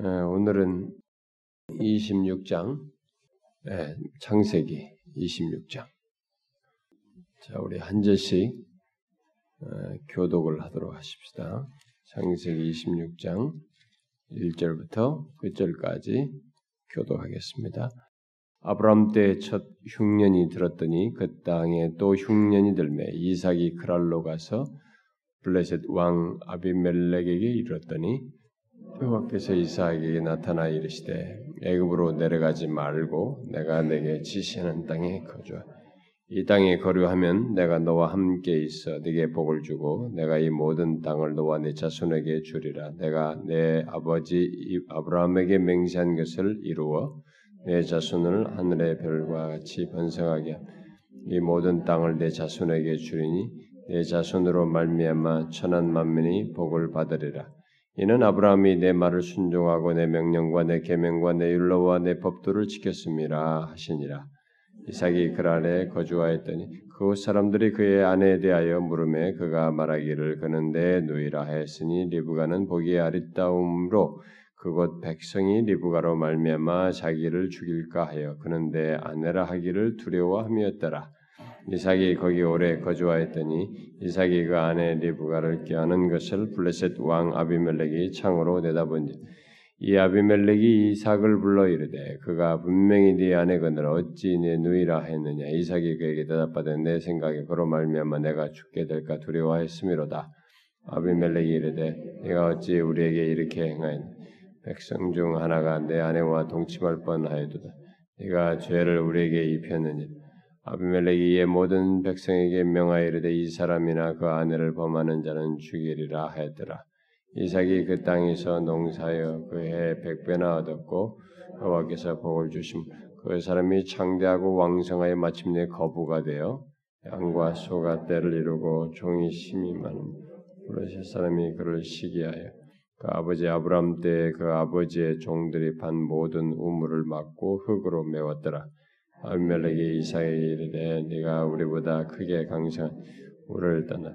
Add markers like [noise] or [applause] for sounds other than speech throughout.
오늘은 26장, 창세기 26장. 자, 우리 한 절씩 교독을 하도록 하십시다. 창세기 26장 1절부터 9절까지 교독하겠습니다. 아브람 때 첫 흉년이 들었더니 그 땅에 또 흉년이 들매 이삭이 그랄로 가서 블레셋 왕 아비멜렉에게 이르렀더니 여호와께서 이삭에게 나타나 이르시되 애굽으로 내려가지 말고 내가 내게 지시하는 땅에 거주하. 이 땅에 거류하면 내가 너와 함께 있어 네게 복을 주고 내가 이 모든 땅을 너와 네 자손에게 주리라. 내가 내 아버지 아브라함에게 맹세한 것을 이루어 내 자손을 하늘의 별과 같이 번성하게 이 모든 땅을 내 자손에게 주리니 내 자손으로 말미암아 천한 만민이 복을 받으리라. 이는 아브라함이 내 말을 순종하고 내 명령과 내 계명과 내 율로와 내 법도를 지켰음이라 하시니라. 이삭이 그랄에 거주하였더니 그 사람들이 그의 아내에 대하여 물음에 그가 말하기를 그는 내 누이라 하였으니 리브가는 보기에 아리따움으로 그곳 백성이 리브가로 말미암아 자기를 죽일까 하여 그는 내 아내라 하기를 두려워함이었더라. 이삭이 거기 오래 거주하였더니 이삭이 그 아내 리브가를 껴안은 것을 블레셋 왕 아비멜렉이 창으로 내다본지 이 아비멜렉이 이삭을 불러 이르되 그가 분명히 네 아내거늘 어찌 내 누이라 했느냐? 이삭이 그에게 대답하되 내 생각에 그로 말미암아 내가 죽게 될까 두려워했음이로다. 아비멜렉이 이르되 내가 어찌 우리에게 이렇게 행하였 백성 중 하나가 내 아내와 동침할 뻔하여도다. 네가 죄를 우리에게 입혔느냐 아비멜렉이 이에 모든 백성에게 명하여 이르되 이 사람이나 그 아내를 범하는 자는 죽이리라 하였더라. 이삭이 그 땅에서 농사하여 그 해 백배나 얻었고 여호와께서 복을 주심 그 사람이 창대하고 왕성하여 마침내 거부가 되어 양과 소가 때를 이루고 종이 심이 많은 블레셋 사람이 그를 시기하여 그 아버지 아브람 때그 아버지의 종들이 반 모든 우물을 막고 흙으로 메웠더라. 아비멜렉이 이삭에게 이르되 네가 우리보다 크게 강성한 우리를 떠나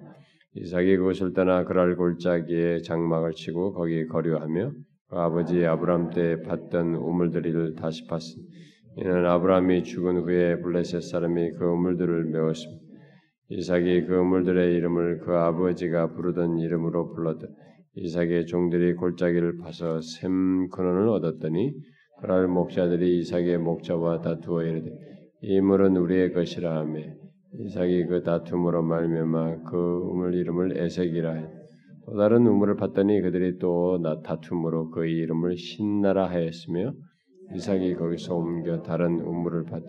이삭이 그곳을 떠나 그랄 골짜기에 장막을 치고 거기 거류하며 그 아버지 아브람 때 봤던 우물들을 다시 봤으니 이는 아브람이 죽은 후에 블레셋 사람이 그 우물들을 메웠습니다. 이삭이 그 우물들의 이름을 그 아버지가 부르던 이름으로 불렀다. 이삭의 종들이 골짜기를 파서 샘 근원을 얻었더니 그날 목자들이 이삭의 목자와 다투어 이르되 이 물은 우리의 것이라 하며 이삭이 그 다툼으로 말미암아 그 우물 이름을 에색이라 했. 또 다른 우물을 봤더니 그들이 또 다툼으로 그 이름을 신나라 하였으며 이삭이 거기서 옮겨 다른 우물을 봤더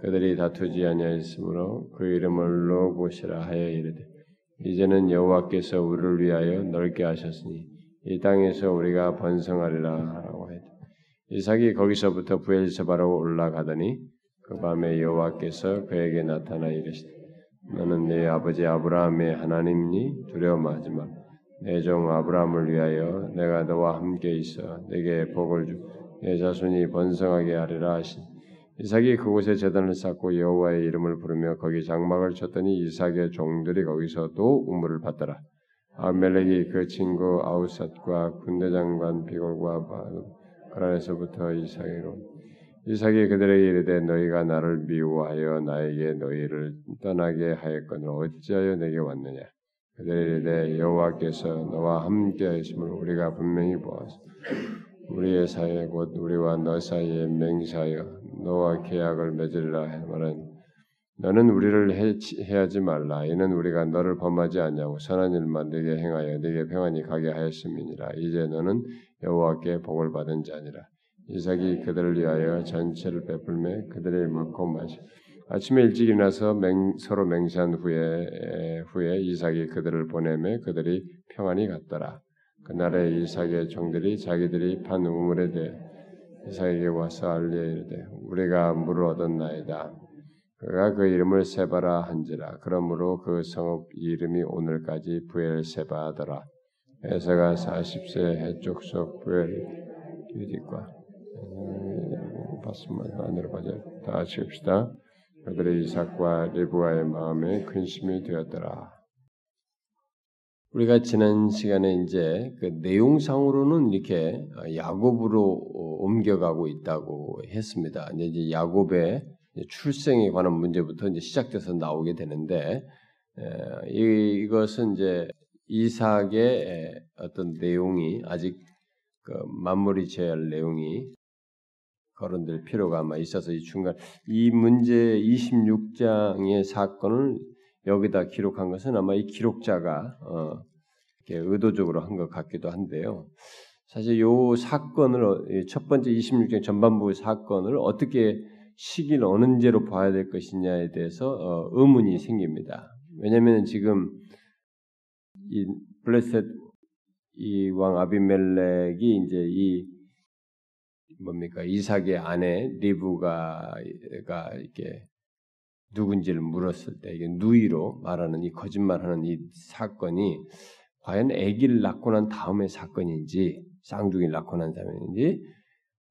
그들이 다투지 아니하였으므로 그 이름을 로봇이라 하여 이르되 이제는 여호와께서 우리를 위하여 넓게 하셨으니 이 땅에서 우리가 번성하리라 이삭이 거기서부터 부엘세바로 올라가더니 그 밤에 여호와께서 그에게 나타나 이르시되 너는 네 아버지 아브라함의 하나님니 두려워하지 마. 내종 아브라함을 위하여 내가 너와 함께 있어 내게 복을 주내 자손이 번성하게 하리라 하신 이삭이 그곳에 재단을 쌓고 여호와의 이름을 부르며 거기 장막을 쳤더니 이삭의 종들이 거기서 또 우물을 받더라. 아멜렉이 그 친구 아우삿과 군대장관 비골과 가란에서부터 이삭에로 이삭이 그들에게 이르되 너희가 나를 미워하여 나에게 너희를 떠나게 하였거늘 어찌하여 내게 왔느냐 그들이 이르되 여호와께서 너와 함께 하심을 우리가 분명히 보았소 우리의 사이에 곧 우리와 너 사이에 맹세하여 너와 계약을 맺으리라 하면은 너는 우리를 해하지 말라. 이는 우리가 너를 범하지 않냐고 선한 일만 네게 행하여 네게 평안히 가게 하였음이니라. 이제 너는 여호와께 복을 받은 자니라. 이삭이 그들을 위하여 전체를 베풀매 그들의 먹고 마시. 아침에 일찍 일어나서 맹, 서로 맹세한 후에 후에 이삭이 그들을 보내매 그들이 평안히 갔더라. 그날에 이삭의 종들이 자기들이 판 우물에 대해 이삭에게 와서 알리에 이르되 우리가 물을 얻었나이다. 그가 그 이름을 세바라 한지라. 그러므로 그 성읍 이름이 오늘까지 부엘세바더라. 에서가 40세 해족속 부엘 유디과 봤으면 하늘을 봐자 다 같이 읍시다. 그들의 이삭과 리브아의 마음에 근심이 되었더라. 우리가 지난 시간에 이제 그 내용상으로는 이렇게 야곱으로 옮겨가고 있다고 했습니다. 이제 야곱의 출생에 관한 문제부터 이제 시작돼서 나오게 되는데 이것은 이제 이삭의 어떤 내용이 아직 그 마무리 제할 내용이 거론될 필요가 아마 있어서 이 중간 이 문제 26장의 사건을 여기다 기록한 것은 아마 이 기록자가 어, 의도적으로 한 것 같기도 한데요. 사실 이 사건을 첫 번째 26장 전반부 사건을 어떻게 시기를 어느 제로 봐야 될 것이냐에 대해서 어, 의문이 생깁니다. 왜냐하면 지금 이 블레셋 이 왕 아비멜렉이 이제 이 뭡니까 이삭의 아내 리브가가 이렇게 누군지를 물었을 때 이게 누이로 말하는 이 거짓말하는 이 사건이 과연 아기를 낳고 난 다음의 사건인지 쌍둥이를 낳고 난 다음인지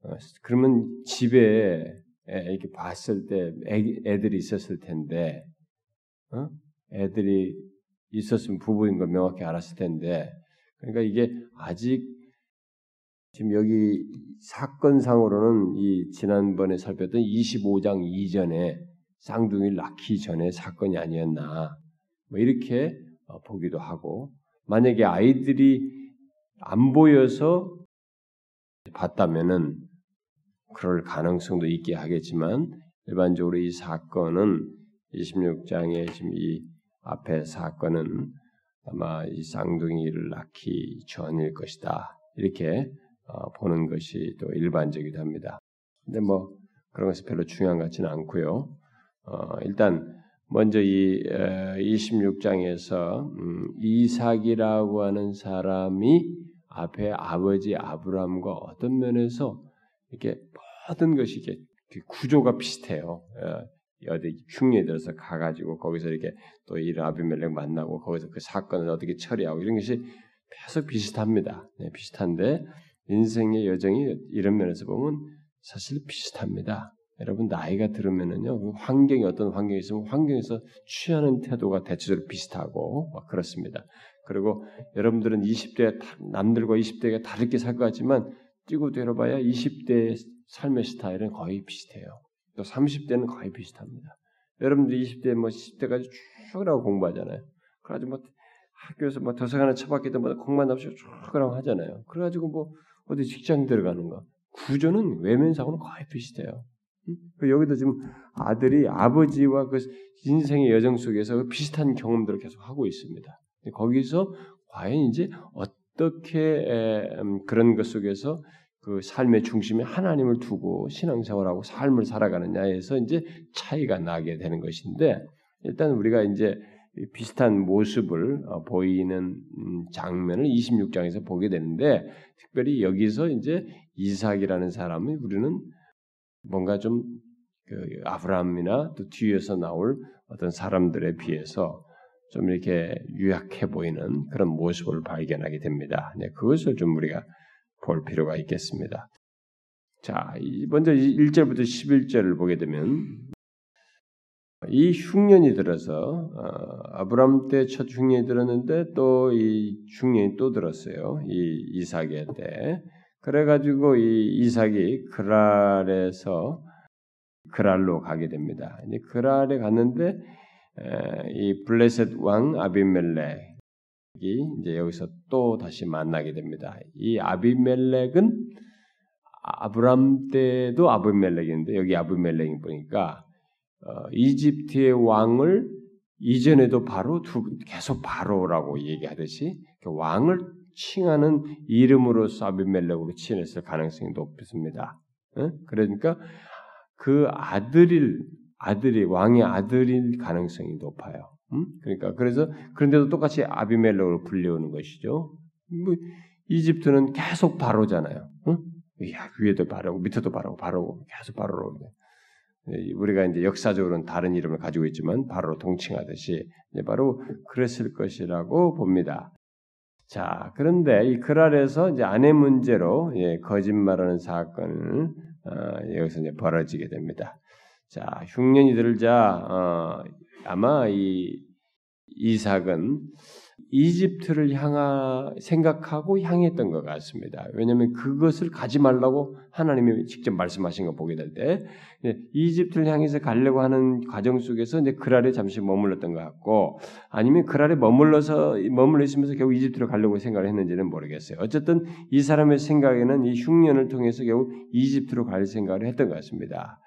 어, 그러면 집에 이렇게 봤을 때 애기, 애들이 있었을 텐데 어? 애들이 있었으면 부부인 걸 명확히 알았을 텐데. 그러니까 이게 아직 지금 여기 사건상으로는 이 지난번에 살폈던 25장 이전에 쌍둥이를 낳기 전에 사건이 아니었나. 뭐 이렇게 어, 보기도 하고. 만약에 아이들이 안 보여서 봤다면은 그럴 가능성도 있게 하겠지만 일반적으로 이 사건은 26장의 지금 이 앞에 사건은 아마 이 쌍둥이를 낳기 전일 것이다 이렇게 어, 보는 것이 또 일반적이기도 합니다. 근데 뭐 그런 것이 별로 중요한 것 같지는 않고요. 어, 일단 먼저 이 26장에서 음, 이삭이라고 하는 사람이 앞에 아버지 아브라함과 어떤 면에서 이렇게 모든 것이 이렇게 그 구조가 비슷해요. 어디 흉내에 들어서 가가지고 거기서 이렇게 또 이 아비멜렉 만나고 거기서 그 사건을 어떻게 처리하고 이런 것이 계속 비슷합니다. 네, 비슷한데 인생의 여정이 이런 면에서 보면 사실 비슷합니다. 여러분 나이가 들으면은요 그 환경이 어떤 환경이 있으면 환경에서 취하는 태도가 대체적으로 비슷하고 막 그렇습니다. 그리고 여러분들은 20대 남들과 20대가 다르게 살 것 같지만 뛰고 되려봐야 20대의 삶의 스타일은 거의 비슷해요. 또 30대는 거의 비슷합니다. 여러분들 20대 뭐 10대까지 쭉 하고 공부하잖아요. 그래가지고 뭐 학교에서 뭐 도서관에 처박히든 뭐 공만 없이 쭉 하고 하잖아요. 그래가지고 뭐 어디 직장 들어가는 거 구조는 외면상으로 거의 비슷해요. 그 여기도 지금 아들이 아버지와 그 인생의 여정 속에서 비슷한 경험들을 계속 하고 있습니다. 거기서 과연 이제 어떻게 음, 그런 것 속에서 그 삶의 중심에 하나님을 두고 신앙생활하고 삶을 살아가느냐에서 이제 차이가 나게 되는 것인데 일단 우리가 이제 비슷한 모습을 어, 보이는 음, 장면을 26장에서 보게 되는데 특별히 여기서 이제 이삭이라는 사람이 우리는 뭔가 좀 그 아브라함이나 또 뒤에서 나올 어떤 사람들에 비해서 좀 이렇게 유약해 보이는 그런 모습을 발견하게 됩니다. 네, 그것을 좀 우리가 볼 필요가 있겠습니다. 자, 먼저 1절부터 11절을 보게 되면 이 흉년이 들어서 어, 아브람 때 첫 흉년이 들었는데 또 이 흉년이 또 들었어요. 이 이삭의 때. 그래가지고 이 이삭이 그랄에서 그랄로 가게 됩니다. 이제 그랄에 갔는데 이 블레셋 왕 아비멜렉 이 이제 여기서 또 다시 만나게 됩니다. 이 아비멜렉은 아브람 때도 아비멜렉인데 여기 아비멜렉이 보니까 어, 이집트의 왕을 이전에도 바로 두, 계속 바로라고 얘기하듯이 그 왕을 칭하는 이름으로서 아비멜렉으로 칭했을 가능성이 높습니다. 그러니까 그 아들일 아들이 왕의 아들일 가능성이 높아요. 그러니까 그래서 그런데도 똑같이 아비멜렉으로 불려오는 것이죠. 뭐 이집트는 계속 바로잖아요. 응? 야, 위에도 바로고 밑에도 바로고 바로고 계속 바로로 우리가 이제 역사적으로는 다른 이름을 가지고 있지만 바로 동칭하듯이 바로 그랬을 것이라고 봅니다. 자, 그런데 이 그랄에서 이제 아내 문제로 예, 거짓말하는 사건을 어, 여기서 이제 벌어지게 됩니다. 자, 흉년이 들자 어, 아마 이 이삭은 이집트를 향하 생각하고 향했던 것 같습니다. 왜냐하면 그것을 가지 말라고 하나님이 직접 말씀하신 거 보게 될 때 이집트를 향해서 가려고 하는 과정 속에서 이제 그랄에 잠시 머물렀던 것 같고 아니면 그랄에 머물러서 머물러 있으면서 결국 이집트로 가려고 생각을 했는지는 모르겠어요. 어쨌든 이 사람의 생각에는 이 흉년을 통해서 결국 이집트로 갈 생각을 했던 것 같습니다.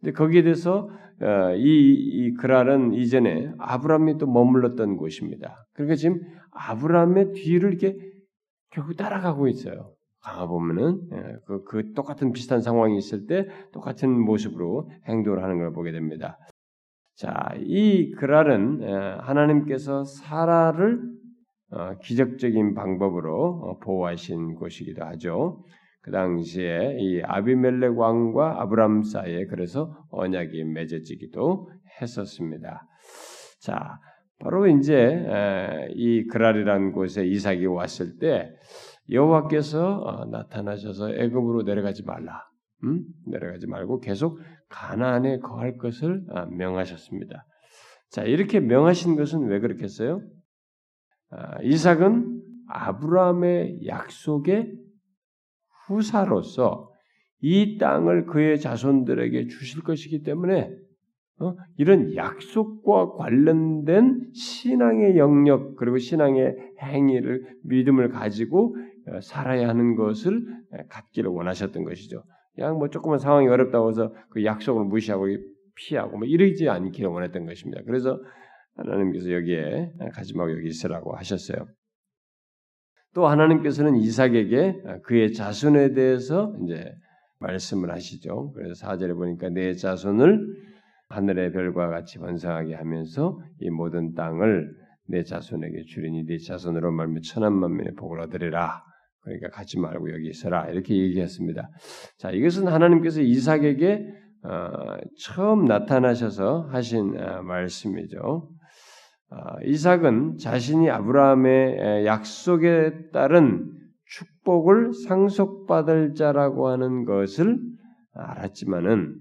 근데 거기에 대해서 어, 이, 이 그랄은 이전에 아브라함이 또 머물렀던 곳입니다. 그러니까 지금 아브라함의 뒤를 이렇게 결국 따라가고 있어요. 가 보면은 예, 그, 그 똑같은 비슷한 상황이 있을 때 똑같은 모습으로 행동을 하는 걸 보게 됩니다. 자, 이 그랄은 예, 하나님께서 사라를 어, 기적적인 방법으로 어, 보호하신 곳이기도 하죠. 그 당시에 이 아비멜렉 왕과 아브람 사이에 그래서 언약이 맺어지기도 했었습니다. 자, 바로 이제 이 그랄이라는 곳에 이삭이 왔을 때 여호와께서 어, 나타나셔서 애굽으로 내려가지 말라. 음? 내려가지 말고 계속 가나안에 거할 것을 아, 명하셨습니다. 자, 이렇게 명하신 것은 왜 그렇겠어요? 아, 이삭은 아브라함의 약속의 후사로서 이 땅을 그의 자손들에게 주실 것이기 때문에 어? 이런 약속과 관련된 신앙의 영역 그리고 신앙의 행위를 믿음을 가지고 어, 살아야 하는 것을 갖기를 원하셨던 것이죠. 그냥 뭐 조금만 상황이 어렵다고 해서 그 약속을 무시하고 피하고 뭐 이러지 않기를 원했던 것입니다. 그래서 하나님께서 여기에 가지 말고 여기 있으라고 하셨어요. 또 하나님께서는 이삭에게 그의 자손에 대해서 이제 말씀을 하시죠. 그래서 사절에 보니까 내 자손을 하늘의 별과 같이 번성하게 하면서 이 모든 땅을 내 자손에게 주리니 내 자손으로 말미 천한 만민의 복을 얻으리라. 그러니까 가지 말고 여기 있어라 이렇게 얘기했습니다. 자 이것은 하나님께서 이삭에게 어, 처음 나타나셔서 하신 어, 말씀이죠. 아, 이삭은 자신이 아브라함의 약속에 따른 축복을 상속받을 자라고 하는 것을 알았지만은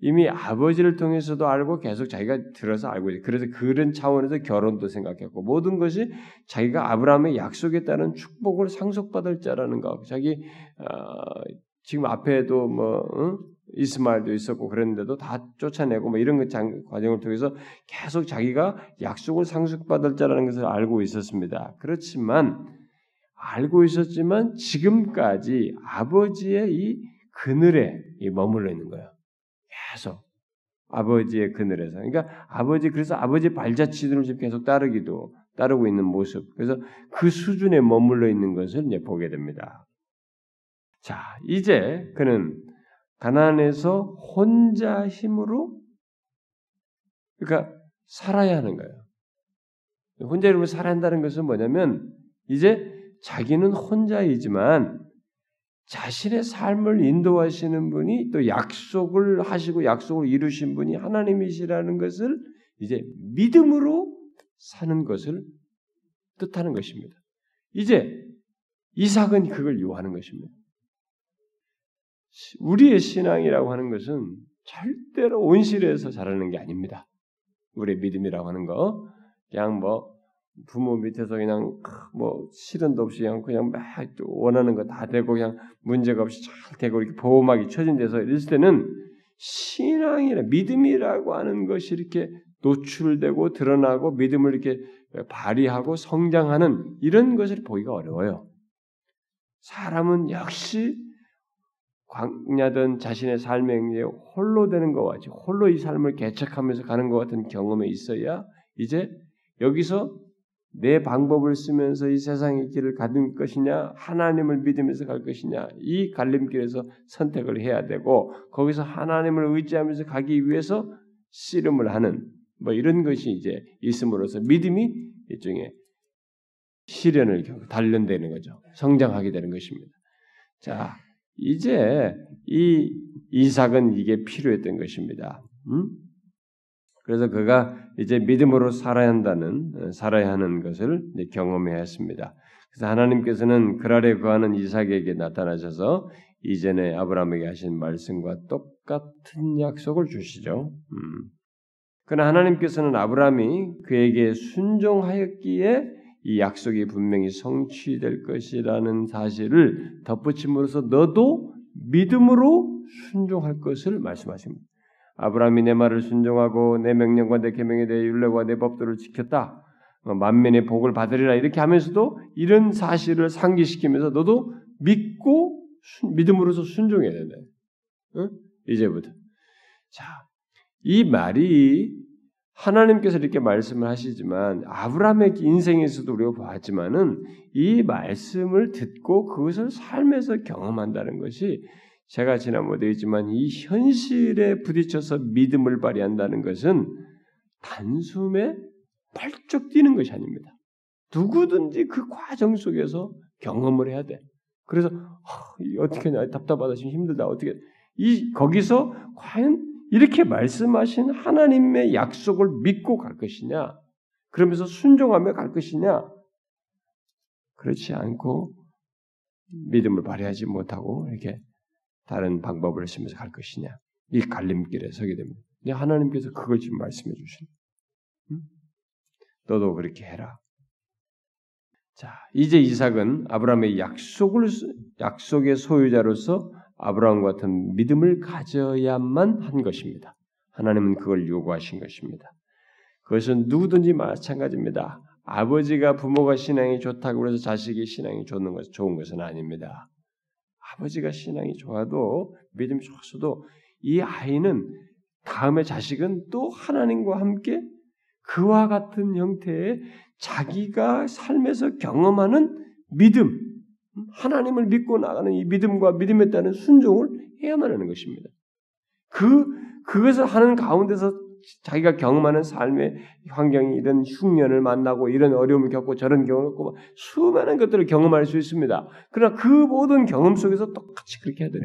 이미 아버지를 통해서도 알고 계속 자기가 들어서 알고 있어요. 그래서 그런 차원에서 결혼도 생각했고 모든 것이 자기가 아브라함의 약속에 따른 축복을 상속받을 자라는 것. 자기 어, 지금 앞에도 뭐 어? 이스마엘도 있었고 그랬는데도 다 쫓아내고 뭐 이런 과정을 통해서 계속 자기가 약속을 상속받을 자라는 것을 알고 있었습니다. 그렇지만 알고 있었지만 지금까지 아버지의 이 그늘에 머물러 있는 거예요. 계속 아버지의 그늘에서. 그러니까 아버지 그래서 아버지 발자취들을 지금 계속 따르기도 따르고 있는 모습. 그래서 그 수준에 머물러 있는 것을 이제 보게 됩니다. 자, 이제 그는 가난에서 혼자 힘으로 그러니까 살아야 하는 거예요. 혼자 힘으로 살아야 한다는 것은 뭐냐면 이제 자기는 혼자이지만 자신의 삶을 인도하시는 분이 또 약속을 하시고 약속을 이루신 분이 하나님이시라는 것을 이제 믿음으로 사는 것을 뜻하는 것입니다. 이제 이삭은 그걸 요하는 것입니다. 우리의 신앙이라고 하는 것은 절대로 온실에서 자라는 게 아닙니다. 우리의 믿음이라고 하는 거 그냥 뭐 부모 밑에서 그냥 뭐 실현도 없이 그냥 그냥 막 원하는 거 다 되고 그냥 문제가 없이 잘 되고 이렇게 보호막이 쳐진 데서 있을 때는 신앙이라 믿음이라고 하는 것이 이렇게 노출되고 드러나고 믿음을 이렇게 발휘하고 성장하는 이런 것을 보기가 어려워요. 사람은 역시 광야든 자신의 삶의 에 홀로 되는 것과 같이 홀로 이 삶을 개척하면서 가는 것 같은 경험에 있어야 이제 여기서 내 방법을 쓰면서 이 세상의 길을 가는 것이냐 하나님을 믿으면서 갈 것이냐 이 갈림길에서 선택을 해야 되고 거기서 하나님을 의지하면서 가기 위해서 씨름을 하는 뭐 이런 것이 이제 있음으로써 믿음이 일종의 시련을 단련되는 거죠 성장하게 되는 것입니다. 자 이제 이 이삭은 이게 필요했던 것입니다. 음? 그래서 그가 이제 믿음으로 살아야 한다는 어, 살아야 하는 것을 경험해야 했습니다. 그래서 하나님께서는 그랄에 거하는 이삭에게 나타나셔서 이전에 아브라함에게 하신 말씀과 똑같은 약속을 주시죠. 음. 그러나 하나님께서는 아브라함이 그에게 순종하였기에 이 약속이 분명히 성취될 것이라는 사실을 덧붙임으로써 너도 믿음으로 순종할 것을 말씀하십니다. 아브라함이 내 말을 순종하고 내 명령과 내 계명에 대해 율례와 내 법도를 지켰다. 어, 만민의 복을 받으리라 이렇게 하면서도 이런 사실을 상기시키면서 너도 믿고 믿음으로서 순종해야 된다. 어? 이제부터. 자, 이 말이 하나님께서 이렇게 말씀을 하시지만 아브라함의 인생에서도 우리가 보았지만은 이 말씀을 듣고 그것을 삶에서 경험한다는 것이 제가 지난번에 했지만 이 현실에 부딪혀서 믿음을 발휘한다는 것은 단숨에 펄쩍 뛰는 것이 아닙니다. 누구든지 그 과정 속에서 경험을 해야 돼. 그래서 어떻게 나 답답하다 지금 힘들다 어떻게 이 거기서 과연 이렇게 말씀하신 하나님의 약속을 믿고 갈 것이냐? 그러면서 순종하며 갈 것이냐? 그렇지 않고 믿음을 발휘하지 못하고 이렇게 다른 방법을 쓰면서 갈 것이냐? 이 갈림길에 서게 됩니다. 근데 하나님께서 그걸 지금 말씀해 주신. 응? 너도 그렇게 해라. 자, 이제 이삭은 아브라함의 약속을 약속의 소유자로서 아브라함 같은 믿음을 가져야만 한 것입니다. 하나님은 그걸 요구하신 것입니다. 그것은 누구든지 마찬가지입니다. 아버지가 부모가 신앙이 좋다고 해서 자식이 신앙이 좋은 것은 아닙니다. 아버지가 신앙이 좋아도 믿음이 좋았어도 이 아이는 다음에 자식은 또 하나님과 함께 그와 같은 형태의 자기가 삶에서 경험하는 믿음, 하나님을 믿고 나가는 이 믿음과 믿음에 따른 순종을 해야만 하는 것입니다. 그 그것을 하는 가운데서 자기가 경험하는 삶의 환경이 이런 흉년을 만나고 이런 어려움을 겪고 저런 경험을 겪고 수많은 것들을 경험할 수 있습니다. 그러나 그 모든 경험 속에서 똑같이 그렇게 해야 돼요.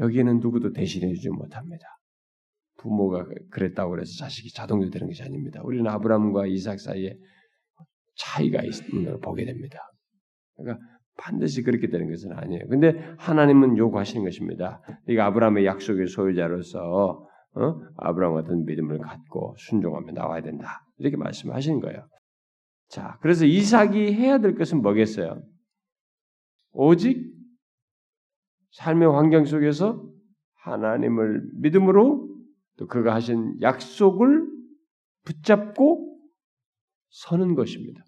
여기에는 누구도 대신해 주지 못합니다. 부모가 그랬다고 해서 자식이 자동으로 되는 것이 아닙니다. 우리는 아브라함과 이삭 사이에 차이가 있는 걸 보게 됩니다. 그러니까 반드시 그렇게 되는 것은 아니에요. 근데 하나님은 요구하시는 것입니다. 네가 아브라함의 약속의 소유자로서 어? 아브라함 같은 믿음을 갖고 순종하며 나와야 된다. 이렇게 말씀하시는 거예요. 자, 그래서 이삭이 해야 될 것은 뭐겠어요? 오직 삶의 환경 속에서 하나님을 믿음으로 또 그가 하신 약속을 붙잡고 서는 것입니다.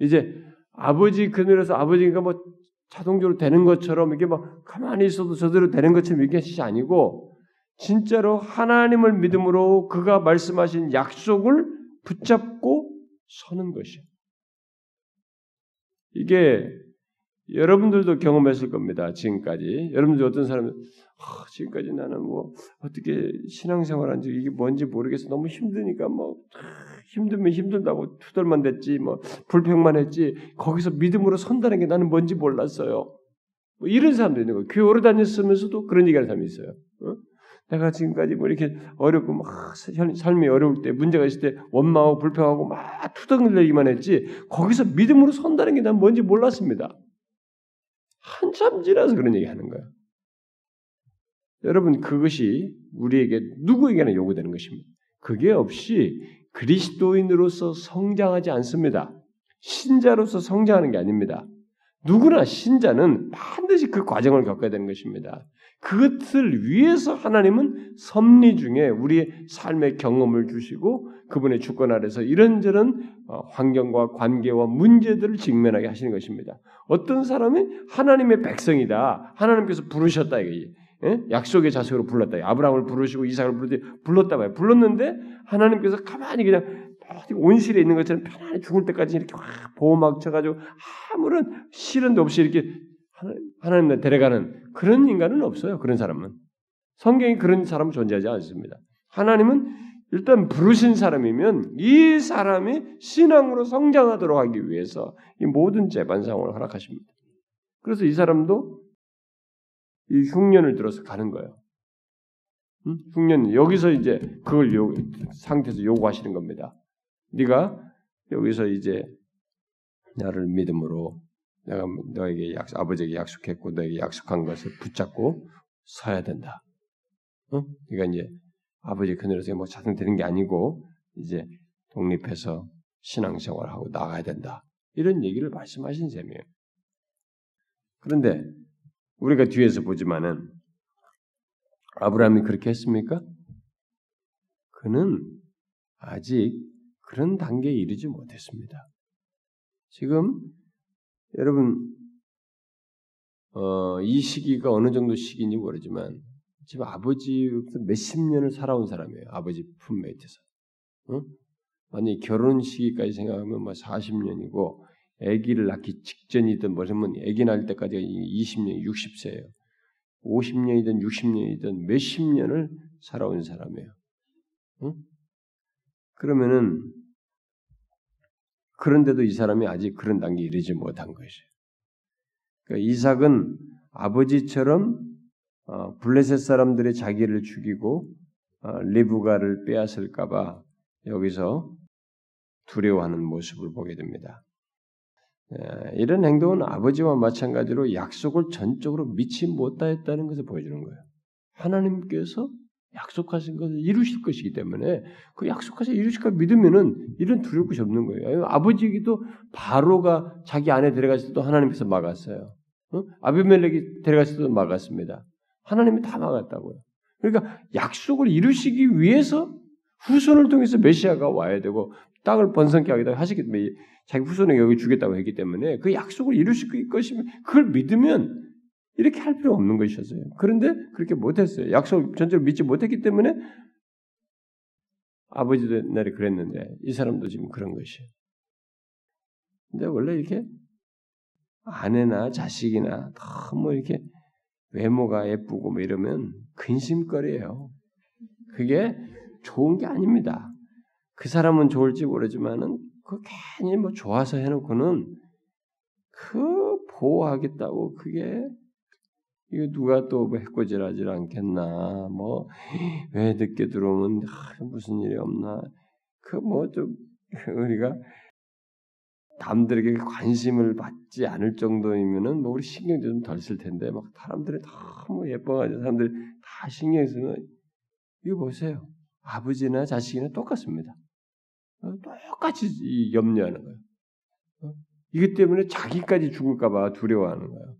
이제 아버지 그늘에서 아버지가 뭐 자동적으로 되는 것처럼 이게 뭐 가만히 있어도 저대로 되는 것처럼 이게 아니고 진짜로 하나님을 믿음으로 그가 말씀하신 약속을 붙잡고 서는 것이에요. 이게 여러분들도 경험했을 겁니다. 지금까지 여러분들 어떤 사람은 아, 지금까지 나는 뭐 어떻게 신앙생활한 지 이게 뭔지 모르겠어 너무 힘드니까 뭐 힘들면 힘들다고 투덜만 됐지 뭐 불평만 했지 거기서 믿음으로 선다는 게 나는 뭔지 몰랐어요. 뭐 이런 사람도 있는 거예요. 교회 오래 다녔으면서도 그런 얘기하는 사람이 있어요. 어? 내가 지금까지 뭐 이렇게 어렵고 막 삶이 어려울 때 문제가 있을 때 원망하고 불평하고 막 투덜거리기만 했지 거기서 믿음으로 선다는 게 난 뭔지 몰랐습니다. 한참 지나서 그런 얘기하는 거예요. 여러분 그것이 우리에게 누구에게나 요구되는 것입니다. 그게 없이 그리스도인으로서 성장하지 않습니다. 신자로서 성장하는 게 아닙니다. 누구나 신자는 반드시 그 과정을 겪어야 되는 것입니다. 그것을 위해서 하나님은 섭리 중에 우리의 삶의 경험을 주시고 그분의 주권 아래서 이런저런 어, 환경과 관계와 문제들을 직면하게 하시는 것입니다. 어떤 사람이 하나님의 백성이다. 하나님께서 부르셨다 이게 예? 약속의 자식으로 불렀다. 아브라함을 부르시고 이삭을 불렀다 말이야. 불렀는데 하나님께서 가만히 그냥 온실에 있는 것처럼 편안히 죽을 때까지 이렇게 확 보호막 쳐가지고 아무런 실현도 없이 이렇게 하나님을 데려가는 그런 인간은 없어요. 그런 사람은 성경이 그런 사람은 존재하지 않습니다. 하나님은 일단 부르신 사람이면 이 사람이 신앙으로 성장하도록 하기 위해서 이 모든 재반 상황을 허락하십니다. 그래서 이 사람도 이 흉년을 들어서 가는 거예요. 응? 흉년 여기서 이제 그걸 요, 상태에서 요구하시는 겁니다. 네가 여기서 이제 나를 믿음으로 내가 너에게 약, 아버지에게 약속했고 너에게 약속한 것을 붙잡고 서야 된다. 어? 그러니까 이제 아버지 그늘에서 뭐 자생되는 게 아니고 이제 독립해서 신앙생활하고 나가야 된다. 이런 얘기를 말씀하신 셈이에요. 그런데 우리가 뒤에서 보지만은 아브라함이 그렇게 했습니까? 그는 아직 그런 단계에 이르지 못했습니다. 지금 여러분 어, 이 시기가 어느 정도 시기인지 모르지만 지금 아버지 몇십 년을 살아온 사람이에요. 아버지 품 밑에서. 어? 만약 결혼 시기까지 생각하면 뭐 40년이고 아기를 낳기 직전이든 뭐냐면 아기 낳을 때까지 20년, 60세예요. 50년이든 60년이든 몇십 년을 살아온 사람이에요. 응? 그러면은 그런데도 이 사람이 아직 그런 단계에 이르지 못한 것이에요. 그러니까 이삭은 아버지처럼 어, 블레셋 사람들의 자기를 죽이고 어, 리브가를 빼앗을까봐 여기서 두려워하는 모습을 보게 됩니다. 예, 이런 행동은 아버지와 마찬가지로 약속을 전적으로 믿지 못하였다는 것을 보여주는 거예요. 하나님께서 약속하신 것을 이루실 것이기 때문에 그 약속하신 이루실 걸 믿으면은 이런 두려울 것이 없는 거예요. 아버지기도 바로가 자기 안에 들어갔을 때도 하나님께서 막았어요. 어? 아비멜렉이 데려갔을 때도 막았습니다. 하나님이 다 막았다고요. 그러니까 약속을 이루시기 위해서 후손을 통해서 메시아가 와야 되고 땅을 번성케 하겠다 하시기 때문에 자기 후손에게 여기 주겠다고 했기 때문에 그 약속을 이루실 것이면 그걸 믿으면 이렇게 할 필요 없는 것이었어요. 그런데 그렇게 못했어요. 약속 전적으로 믿지 못했기 때문에 아버지도 옛날에 그랬는데 이 사람도 지금 그런 것이에요. 근데 원래 이렇게 아내나 자식이나 너무 이렇게 외모가 예쁘고 뭐 이러면 근심거리예요. 그게 좋은 게 아닙니다. 그 사람은 좋을지 모르지만은 그 괜히 뭐 좋아서 해놓고는 그 보호하겠다고 그게 이거 누가 또뭐 해코지하지 않겠나 뭐 왜 늦게 들어오면 아, 무슨 일이 없나 그 뭐 좀 [laughs] 우리가 남들에게 관심을 받지 않을 정도이면은 뭐 우리 신경 좀덜 쓸 텐데 막 사람들이 너무 예뻐가지고 사람들이 다 신경 쓰면 이거 보세요 아버지나 자식이나 똑같습니다. 어, 똑같이 염려하는 거예요. 어? 이것 때문에 자기까지 죽을까봐 두려워하는 거예요.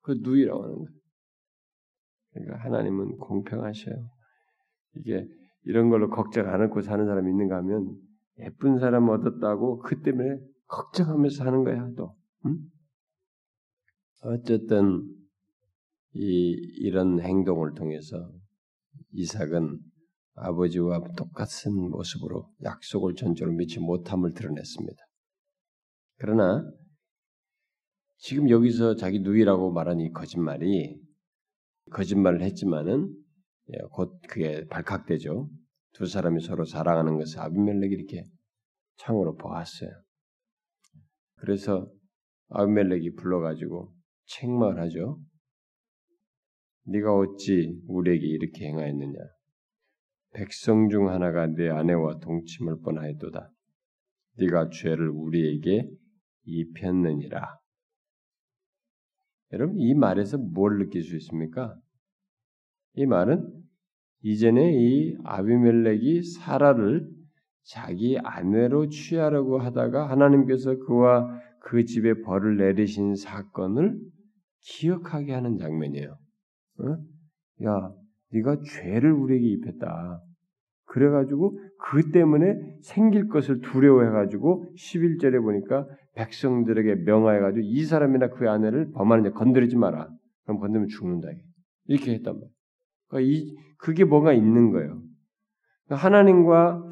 그 누이라고 하는 거예요. 그러니까 하나님은 공평하셔요. 이게 이런 걸로 걱정 안 하고 사는 사람이 있는가 하면 예쁜 사람 얻었다고 그 때문에 걱정하면서 사는 거야 또. 응? 어쨌든 이 이런 행동을 통해서 이삭은 아버지와 똑같은 모습으로 약속을 전적으로 믿지 못함을 드러냈습니다. 그러나 지금 여기서 자기 누이라고 말한 이 거짓말이 거짓말을 했지만은 예, 곧 그게 발각되죠. 두 사람이 서로 사랑하는 것을 아비멜렉이 이렇게 창으로 보았어요. 그래서 아비멜렉이 불러가지고 책망하죠. 네가 어찌 우리에게 이렇게 행하였느냐? 백성 중 하나가 내 아내와 동침을 뻔하였도다. 네가 죄를 우리에게 입혔느니라. 여러분 이 말에서 뭘 느낄 수 있습니까? 이 말은 이전에 이 아비멜렉이 사라를 자기 아내로 취하려고 하다가 하나님께서 그와 그 집에 벌을 내리신 사건을 기억하게 하는 장면이에요. 어? 야, 네가 죄를 우리에게 입혔다. 그래가지고 그 때문에 생길 것을 두려워해가지고 11절에 보니까 백성들에게 명하여가지고 이 사람이나 그 아내를 범하는 자 건드리지 마라. 그럼 건드리면 죽는다. 이렇게 했단 말이에요. 그러니까 이, 그게 뭐가 있는 거예요. 그러니까 하나님과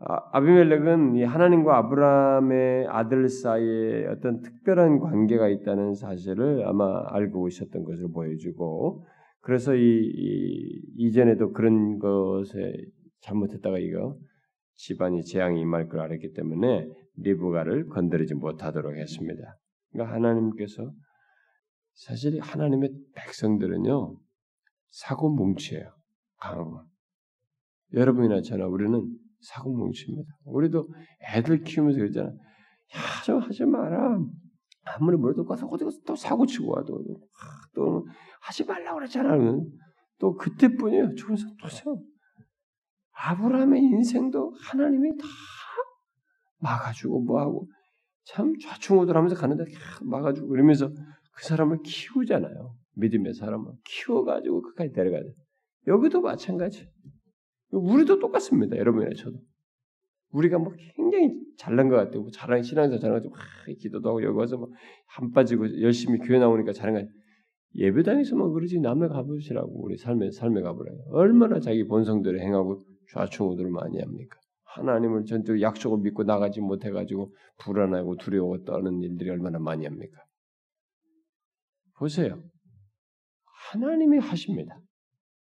아, 아비멜렉은 이 하나님과 아브라함의 아들 사이에 어떤 특별한 관계가 있다는 사실을 아마 알고 있었던 것을 보여주고 그래서 이, 이 이전에도 그런 것에 잘못했다가 이거 집안이 재앙이 임할 걸 알았기 때문에 리브가를 건드리지 못하도록 했습니다. 그러니까 하나님께서 사실 하나님의 백성들은요 사고 뭉치예요. 강한 여러분이나 저나 우리는 사고 뭉칩니다. 우리도 애들 키우면서 그러잖아. 야, 좀 하지 마라. 아무리 뭐래도 가서 어디 가서 또 사고 치고 와도 또 하지 말라고 그랬잖아. 또 그때뿐이에요. 죽으면서 또 세워. 아브라함의 인생도 하나님이 다 막아주고 뭐하고 참 좌충우돌하면서 가는데 막아주고 그러면서 그 사람을 키우잖아요. 믿음의 사람을 키워가지고 끝까지 데려가야 돼. 여기도 마찬가지. 우리도 똑같습니다. 여러분이나 저도. 우리가 뭐 굉장히 잘난 것 같아요. 뭐 잘한 신앙에서 잘나가지고 막 기도도 하고 여기 와서 뭐한 빠지고 열심히 교회 나오니까 거 예배당에서만 그러지 남의 가보시라고 우리 삶의 삶의 가보라. 얼마나 자기 본성대로 행하고 좌충우돌을 많이 합니까? 하나님을 전적 약속을 믿고 나가지 못해가지고 불안하고 두려워 떠는 일들이 얼마나 많이 합니까? 보세요. 하나님이 하십니다.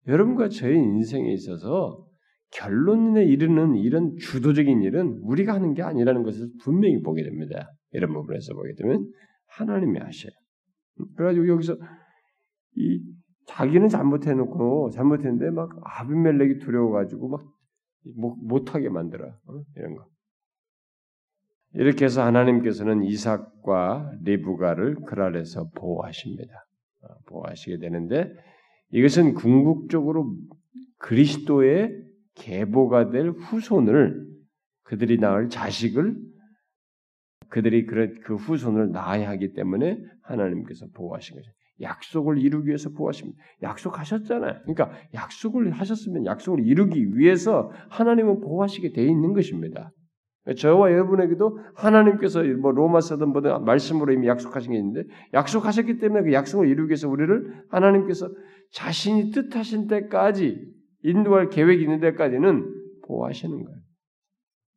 여러분과 저의 인생에 있어서 결론에 이르는 이런 주도적인 일은 우리가 하는 게 아니라는 것을 분명히 보게 됩니다. 이런 부분에서 보게 되면 하나님이 하셔요. 그래가지고 여기서 이 자기는 잘못해놓고 잘못했는데 막 아비멜렉이 두려워가지고 막 못하게 만들어 어? 이런 거. 이렇게 해서 하나님께서는 이삭과 리브가를 그 아래서 보호하십니다. 어, 보호하시게 되는데 이것은 궁극적으로 그리스도의 계보가 될 후손을 그들이 낳을 자식을 그들이 그 후손을 낳아야 하기 때문에 하나님께서 보호하신 거죠. 약속을 이루기 위해서 보호하십니다. 약속하셨잖아요. 그러니까 약속을 하셨으면 약속을 이루기 위해서 하나님은 보호하시게 돼 있는 것입니다. 저와 여러분에게도 하나님께서 뭐 로마서든 뭐든 말씀으로 이미 약속하신 게 있는데 약속하셨기 때문에 그 약속을 이루기 위해서 우리를 하나님께서 자신이 뜻하신 때까지 인도할 계획이 있는 데까지는 보호하시는 거예요.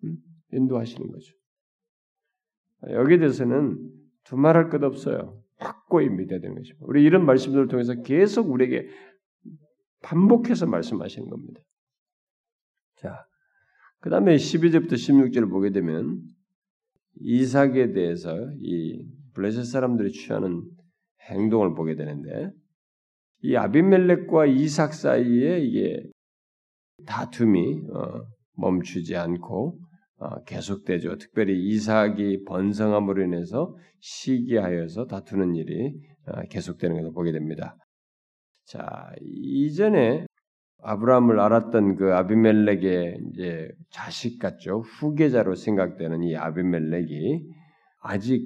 음? 인도하시는 거죠. 여기에 대해서는 두말할 것 없어요. 확고히 믿어야 되는 것입니다. 우리 이런 말씀들을 통해서 계속 우리에게 반복해서 말씀하시는 겁니다. 자, 그 다음에 12절부터 16절을 보게 되면 이삭에 대해서 이 블레셋 사람들이 취하는 행동을 보게 되는데 이 아비멜렉과 이삭 사이에 이게 다툼이 어, 멈추지 않고 어, 계속되죠. 특별히 이삭이 번성함으로 인해서 시기하여서 다투는 일이 어, 계속되는 것을 보게 됩니다. 자, 이전에 아브라함을 알았던 그 아비멜렉의 이제 자식 같죠. 후계자로 생각되는 이 아비멜렉이 아직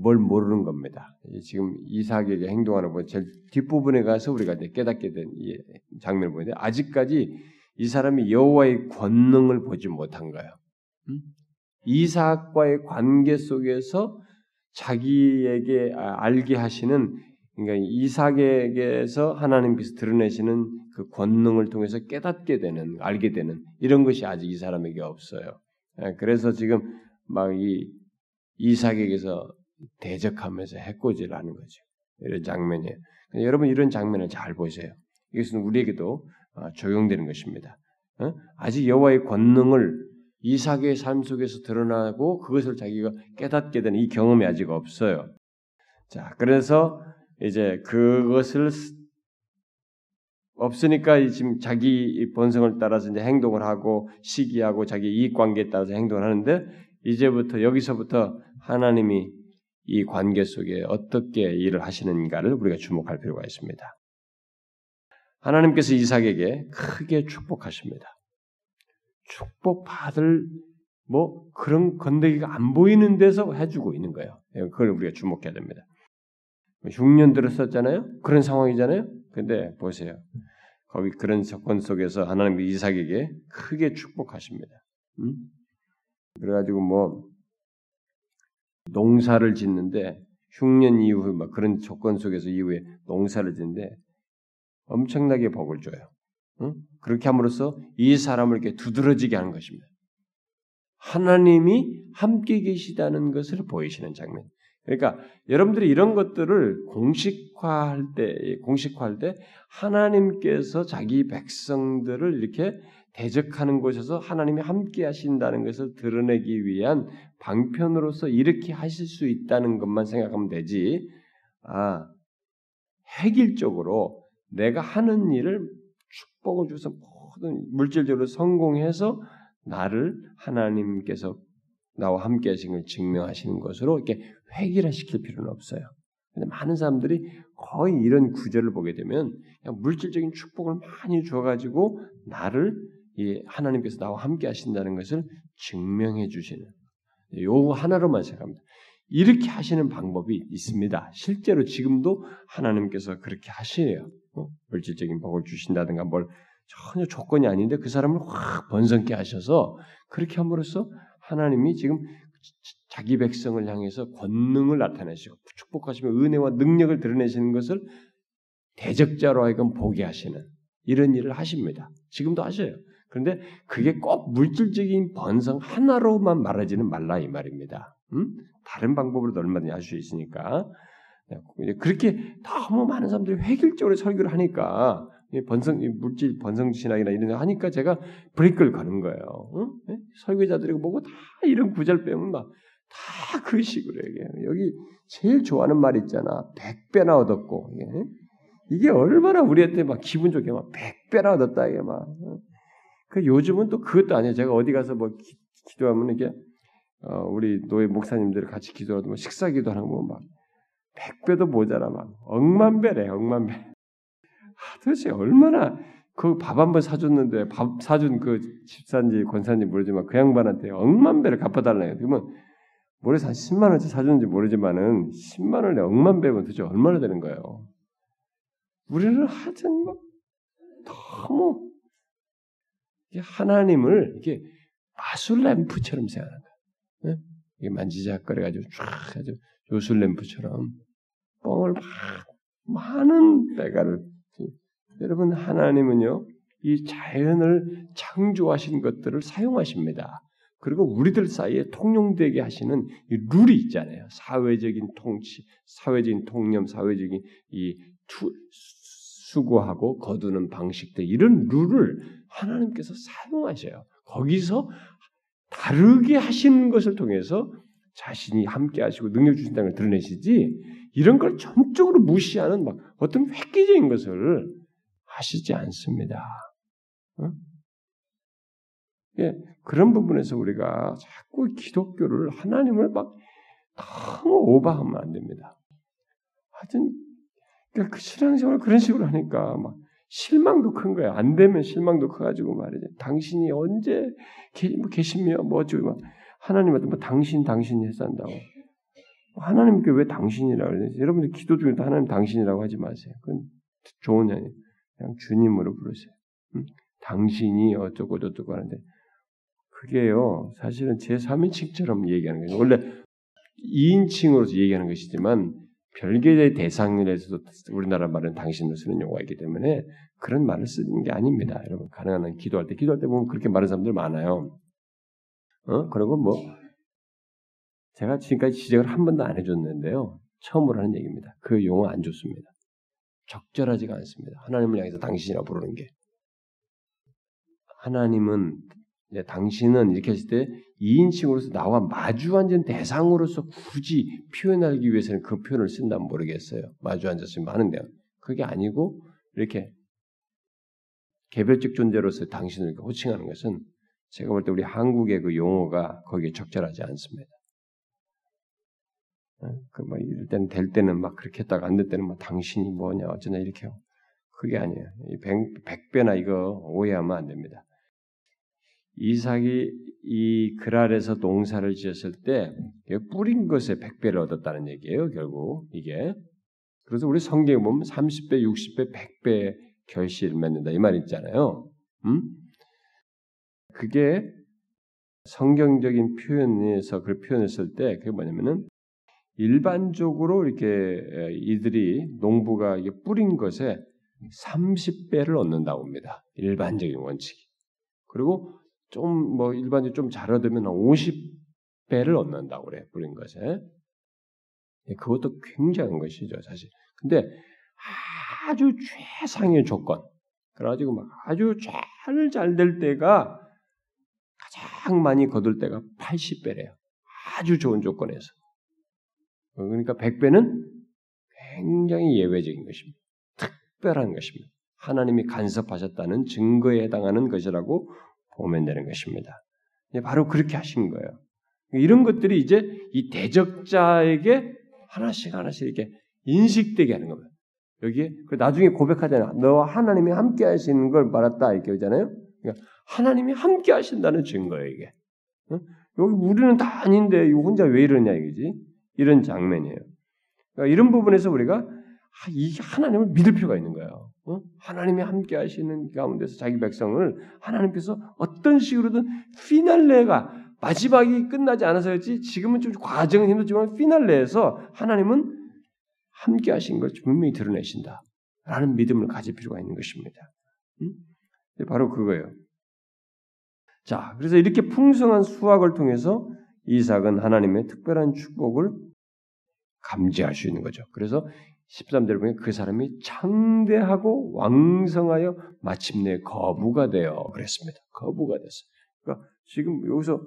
뭘 모르는 겁니다. 지금 이삭에게 행동하는 거 제일 뒷부분에 가서 우리가 이제 깨닫게 된이 장면을 보는데 아직까지 이 사람이 여호와의 권능을 보지 못한 거예요. 음? 이삭과의 관계 속에서 자기에게 아, 알게 하시는 그러니까 이삭에게서 하나님께서 드러내시는 그 권능을 통해서 깨닫게 되는 알게 되는 이런 것이 아직 이 사람에게 없어요. 예, 그래서 지금 막 이 이삭에게서 대적하면서 해코지를 하는 거죠. 이런 장면이에요. 여러분 이런 장면을 잘 보세요. 이것은 우리에게도 어, 적용되는 것입니다. 어? 아직 여호와의 권능을 이삭의 삶 속에서 드러나고 그것을 자기가 깨닫게 되는 이 경험이 아직 없어요. 자, 그래서 이제 그것을 없으니까 지금 자기 본성을 따라서 이제 행동을 하고 시기하고 자기 이익 관계에 따라서 행동을 하는데 이제부터 여기서부터 하나님이 이 관계 속에 어떻게 일을 하시는가를 우리가 주목할 필요가 있습니다. 하나님께서 이삭에게 크게 축복하십니다. 축복받을 뭐 그런 건더기가 안 보이는 데서 해주고 있는 거예요. 예, 그걸 우리가 주목해야 됩니다. 흉년 들었었잖아요. 그런 상황이잖아요. 근데 보세요. 거기 그런 조건 속에서 하나님 이삭에게 크게 축복하십니다. 음? 그래가지고 뭐 농사를 짓는데 흉년 이후 막 그런 조건 속에서 이후에 농사를 짓는데 엄청나게 복을 줘요. 응? 그렇게 함으로써 이 사람을 이렇게 두드러지게 하는 것입니다. 하나님이 함께 계시다는 것을 보이시는 장면. 그러니까 여러분들이 이런 것들을 공식화할 때, 공식화할 때 하나님께서 자기 백성들을 이렇게 대적하는 곳에서 하나님이 함께 하신다는 것을 드러내기 위한 방편으로서 이렇게 하실 수 있다는 것만 생각하면 되지. 아, 획일적으로 내가 하는 일을 축복을 주서 모든 물질적으로 성공해서 나를 하나님께서 나와 함께 하신 걸 증명하시는 것으로 이렇게 획일화시킬 필요는 없어요. 근데 많은 사람들이 거의 이런 구절을 보게 되면 물질적인 축복을 많이 줘가지고 나를 이 하나님께서 나와 함께 하신다는 것을 증명해 주시는 요 하나로만 생각합니다. 이렇게 하시는 방법이 있습니다. 실제로 지금도 하나님께서 그렇게 하시네요. 어? 물질적인 복을 주신다든가 뭘 전혀 조건이 아닌데 그 사람을 확 번성케 하셔서 그렇게 함으로써 하나님이 지금 자기 백성을 향해서 권능을 나타내시고 축복하시며 은혜와 능력을 드러내시는 것을 대적자로 하여금 보게 하시는 이런 일을 하십니다. 지금도 하셔요. 그런데 그게 꼭 물질적인 번성 하나로만 말하지는 말라 이 말입니다. 음? 다른 방법으로도 얼마든지 할 수 있으니까 그렇게 너무 많은 사람들이 획일적으로 설교를 하니까 번성 물질 번성 신학이나 이런 거 하니까 제가 브레이크를 가는 거예요. 응? 설교자들이 보고 다 이런 구절 빼면 막 다 그 식으로 얘기해요. 여기 제일 좋아하는 말 있잖아. 백배나 얻었고 이게, 이게 얼마나 우리한테 막 기분 좋게 막 백배나 얻었다 이게 막. 그 요즘은 또 그것도 아니에요. 제가 어디 가서 뭐 기, 도하면 이게 어, 우리 노예 목사님들 같이 기도하도 뭐 식사 기도하는 거막 백배도 모자라 막 억만 배래 억만 배. 아, 도대체 얼마나 그 밥 한 번 사줬는데 밥 사준 그 집사인지 권사인지 모르지만 그 양반한테 억만 배를 갚아달라요. 그러면 모래서 한 10만 원치 사줬는지 모르지만은 10만 원에 억만 배면 도대체 얼마나 되는 거예요. 우리는 하여튼 뭐 너무 하나님을 이게 마술 램프처럼 생각하는 거야. 이게 만지작거려가지고 쫙 아주 요술 램프처럼 뻥을 막 많은 배가를 여러분 하나님은요 이 자연을 창조하신 것들을 사용하십니다. 그리고 우리들 사이에 통용되게 하시는 이 룰이 있잖아요. 사회적인 통치, 사회적인 통념, 사회적인 이 투, 수고하고 거두는 방식들 이런 룰을 하나님께서 사용하셔요. 거기서 다르게 하시는 것을 통해서 자신이 함께 하시고 능력 주신다는 걸 드러내시지 이런 걸 전적으로 무시하는 막 어떤 획기적인 것을 하시지 않습니다. 어? 예, 그런 부분에서 우리가 자꾸 기독교를 하나님을 막 너무 오버하면 안 됩니다. 하여튼 그러니까 그 신앙생활 그런 식으로 하니까 막 실망도 큰 거야. 안 되면 실망도 커가지고 말이죠. 당신이 언제 뭐 계시며 뭐어쩌고 막 하나님한테 뭐 당신 당신이 해서 한다고. 하나님께 왜 당신이라고 그러지? 여러분들 기도 중에도 하나님 당신이라고 하지 마세요. 그건 좋은 게 아니에요. 그냥 주님으로 부르세요. 응? 당신이 어쩌고 저쩌고 하는데 그게요 사실은 제 3인칭처럼 얘기하는 거예요. 원래 2인칭으로서 얘기하는 것이지만 별개의 대상에서도 우리나라 말은 당신을 쓰는 용어가 있기 때문에 그런 말을 쓰는 게 아닙니다. 여러분 가능한 한 기도할 때 기도할 때 보면 그렇게 말하는 사람들 많아요. 어? 그리고 뭐 제가 지금까지 지적을 한 번도 안 해줬는데요. 처음으로 하는 얘기입니다. 그 용어 안 좋습니다. 적절하지가 않습니다. 하나님을 향해서 당신이라고 부르는 게. 하나님은 당신은 이렇게 했을 때 2인칭으로서 나와 마주 앉은 대상으로서 굳이 표현하기 위해서는 그 표현을 쓴다면 모르겠어요. 마주 앉았으면 많은데 그게 아니고 이렇게 개별적 존재로서 당신을 호칭하는 것은 제가 볼 때 우리 한국의 그 용어가 거기에 적절하지 않습니다. 어? 그뭐 이럴 때는 될 때는 막 그렇게 했다가 안 될 때는 막 당신이 뭐냐 어쩌냐 이렇게 그게 아니에요. 이 백, 백배나 이거 오해하면 안 됩니다. 이삭이 이 그랄에서 농사를 지었을 때 뿌린 것에 백배를 얻었다는 얘기예요. 결국 이게 그래서 우리 성경에 보면 30배, 60배, 100배 결실을 맺는다 이 말 있잖아요. 음? 그게 성경적인 표현에서 그 표현했을 때 그게 뭐냐면은 일반적으로 이렇게 이들이 농부가 뿌린 것에 30배를 얻는다고 합니다. 일반적인 원칙이. 그리고 좀 뭐 일반적으로 좀잘 얻으면 50배를 얻는다고 그래. 뿌린 것에. 예, 그것도 굉장한 것이죠, 사실. 근데 아주 최상의 조건. 그래가지고 막 아주 잘 잘 될 때가 가장 많이 거둘 때가 80배래요. 아주 좋은 조건에서. 그러니까 100배는 굉장히 예외적인 것입니다. 특별한 것입니다. 하나님이 간섭하셨다는 증거에 해당하는 것이라고 보면 되는 것입니다. 바로 그렇게 하신 거예요. 이런 것들이 이제 이 대적자에게 하나씩 하나씩 이렇게 인식되게 하는 겁니다. 여기에 그 나중에 고백하잖아요. 너와 하나님이 함께 하시는 걸 말했다 이렇게 하잖아요. 그러니까 하나님이 함께 하신다는 증거예요 이게. 여기 우리는 다 아닌데 이거 혼자 왜 이러냐 이거지? 이런 장면이에요. 그러니까 이런 부분에서 우리가 이 하나님을 믿을 필요가 있는 거예요. 어? 하나님이 함께 하시는 가운데서 자기 백성을 하나님께서 어떤 식으로든 피날레가 마지막이 끝나지 않아서였지 지금은 좀 과정은 힘들지만 피날레에서 하나님은 함께 하신 걸 분명히 드러내신다. 라는 믿음을 가질 필요가 있는 것입니다. 음? 바로 그거예요. 자, 그래서 이렇게 풍성한 수확을 통해서 이삭은 하나님의 특별한 축복을 감지할 수 있는 거죠. 그래서 13절 보면 그 사람이 창대하고 왕성하여 마침내 거부가 되어 그랬습니다. 거부가 됐어요. 그러니까 지금 여기서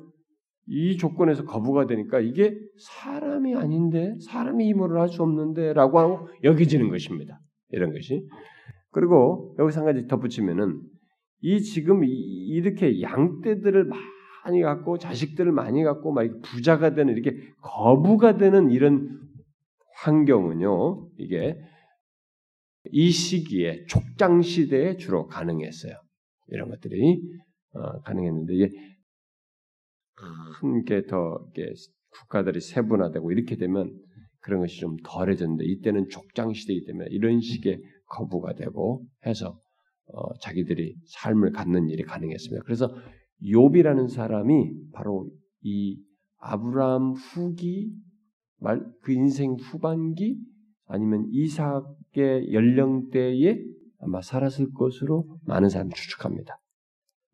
이 조건에서 거부가 되니까 이게 사람이 아닌데 사람이 힘으로 할수 없는데라고 하고 여기지는 것입니다. 이런 것이 그리고 여기서 한 가지 덧붙이면은 이 지금 이렇게 양떼들을 많이 갖고 자식들을 많이 갖고 막 부자가 되는 이렇게 거부가 되는 이런 환경은요 이게 이 시기에 족장 시대에 주로 가능했어요. 이런 것들이 어, 가능했는데 이게 한게 더 이게 국가들이 세분화되고 이렇게 되면 그런 것이 좀 덜해졌는데 이때는 족장 시대이기 때문에 이런 식의 거부가 되고 해서 어, 자기들이 삶을 갖는 일이 가능했습니다. 그래서 욥이라는 사람이 바로 이 아브라함 후기 말 그 인생 후반기 아니면 이삭의 연령대에 아마 살았을 것으로 많은 사람이 추측합니다.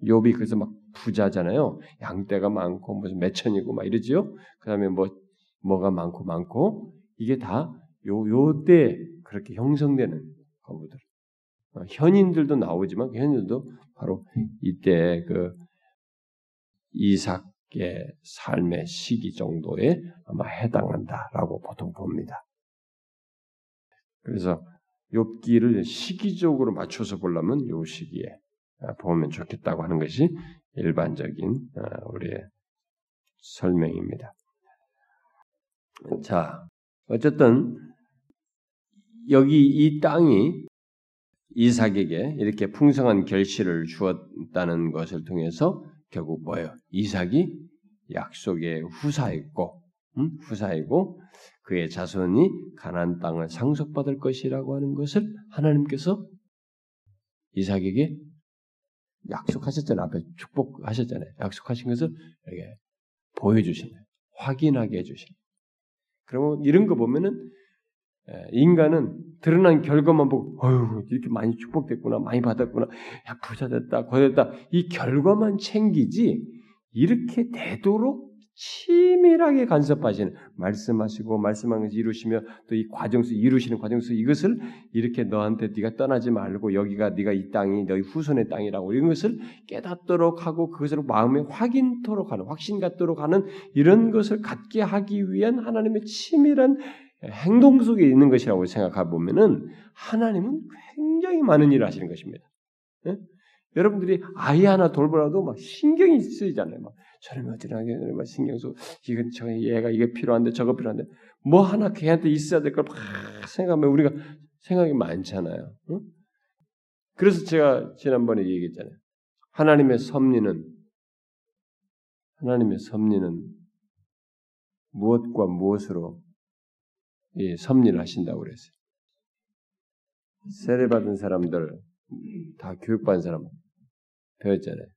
욥이 그래서 막 부자잖아요. 양떼가 많고 무슨 매천이고 막 이러지요. 그다음에 뭐 뭐가 많고 많고 이게 다 요 요때 그렇게 형성되는 거부들. 어, 현인들도 나오지만 그 현인들도 바로 이때 그 이삭의 삶의 시기 정도에 아마 해당한다라고 보통 봅니다. 그래서 욥기를 시기적으로 맞춰서 보려면 요 시기에 아, 보면 좋겠다고 하는 것이 일반적인 아, 우리의 설명입니다. 자, 어쨌든 여기 이 땅이 이삭에게 이렇게 풍성한 결실을 주었다는 것을 통해서 결국 뭐예요? 이삭이 약속의 후사였고, 음? 후사이고 그의 자손이 가나안 땅을 상속받을 것이라고 하는 것을 하나님께서 이삭에게 약속하셨잖아요. 앞에 축복하셨잖아요. 약속하신 것을 이렇게 보여주시네. 확인하게 해주시네. 그러면 이런 거 보면은 인간은 드러난 결과만 보고 어휴 이렇게 많이 축복됐구나 많이 받았구나. 야 부자 됐다 거됐다. 이 결과만 챙기지 이렇게 되도록 치밀하게 간섭하시는 말씀하시고 말씀한 것을 이루시며 또 이 과정 속 이루시는 과정 속 이것을 이렇게 너한테 네가 떠나지 말고 여기가 네가 이 땅이 너희 후손의 땅이라고 이런 것을 깨닫도록 하고 그것을 마음에 확인토록 하는 확신 갖도록 하는 이런 것을 갖게 하기 위한 하나님의 치밀한 행동 속에 있는 것이라고 생각해 보면은 하나님은 굉장히 많은 일을 하시는 것입니다. 네? 여러분들이 아이 하나 돌보라도 막 신경이 쓰이잖아요. 막 저놈이 어찌나게 막 신경 써. 이건 저 얘가 이게 필요한데 저거 필요한데 뭐 하나 걔한테 있어야 될 걸 막 생각하면 우리가 생각이 많잖아요. 응? 그래서 제가 지난번에 얘기했잖아요. 하나님의 섭리는 하나님의 섭리는 무엇과 무엇으로 이 섭리를 하신다고 그랬어요. 세례 받은 사람들 다 교육받은 사람 배웠잖아요.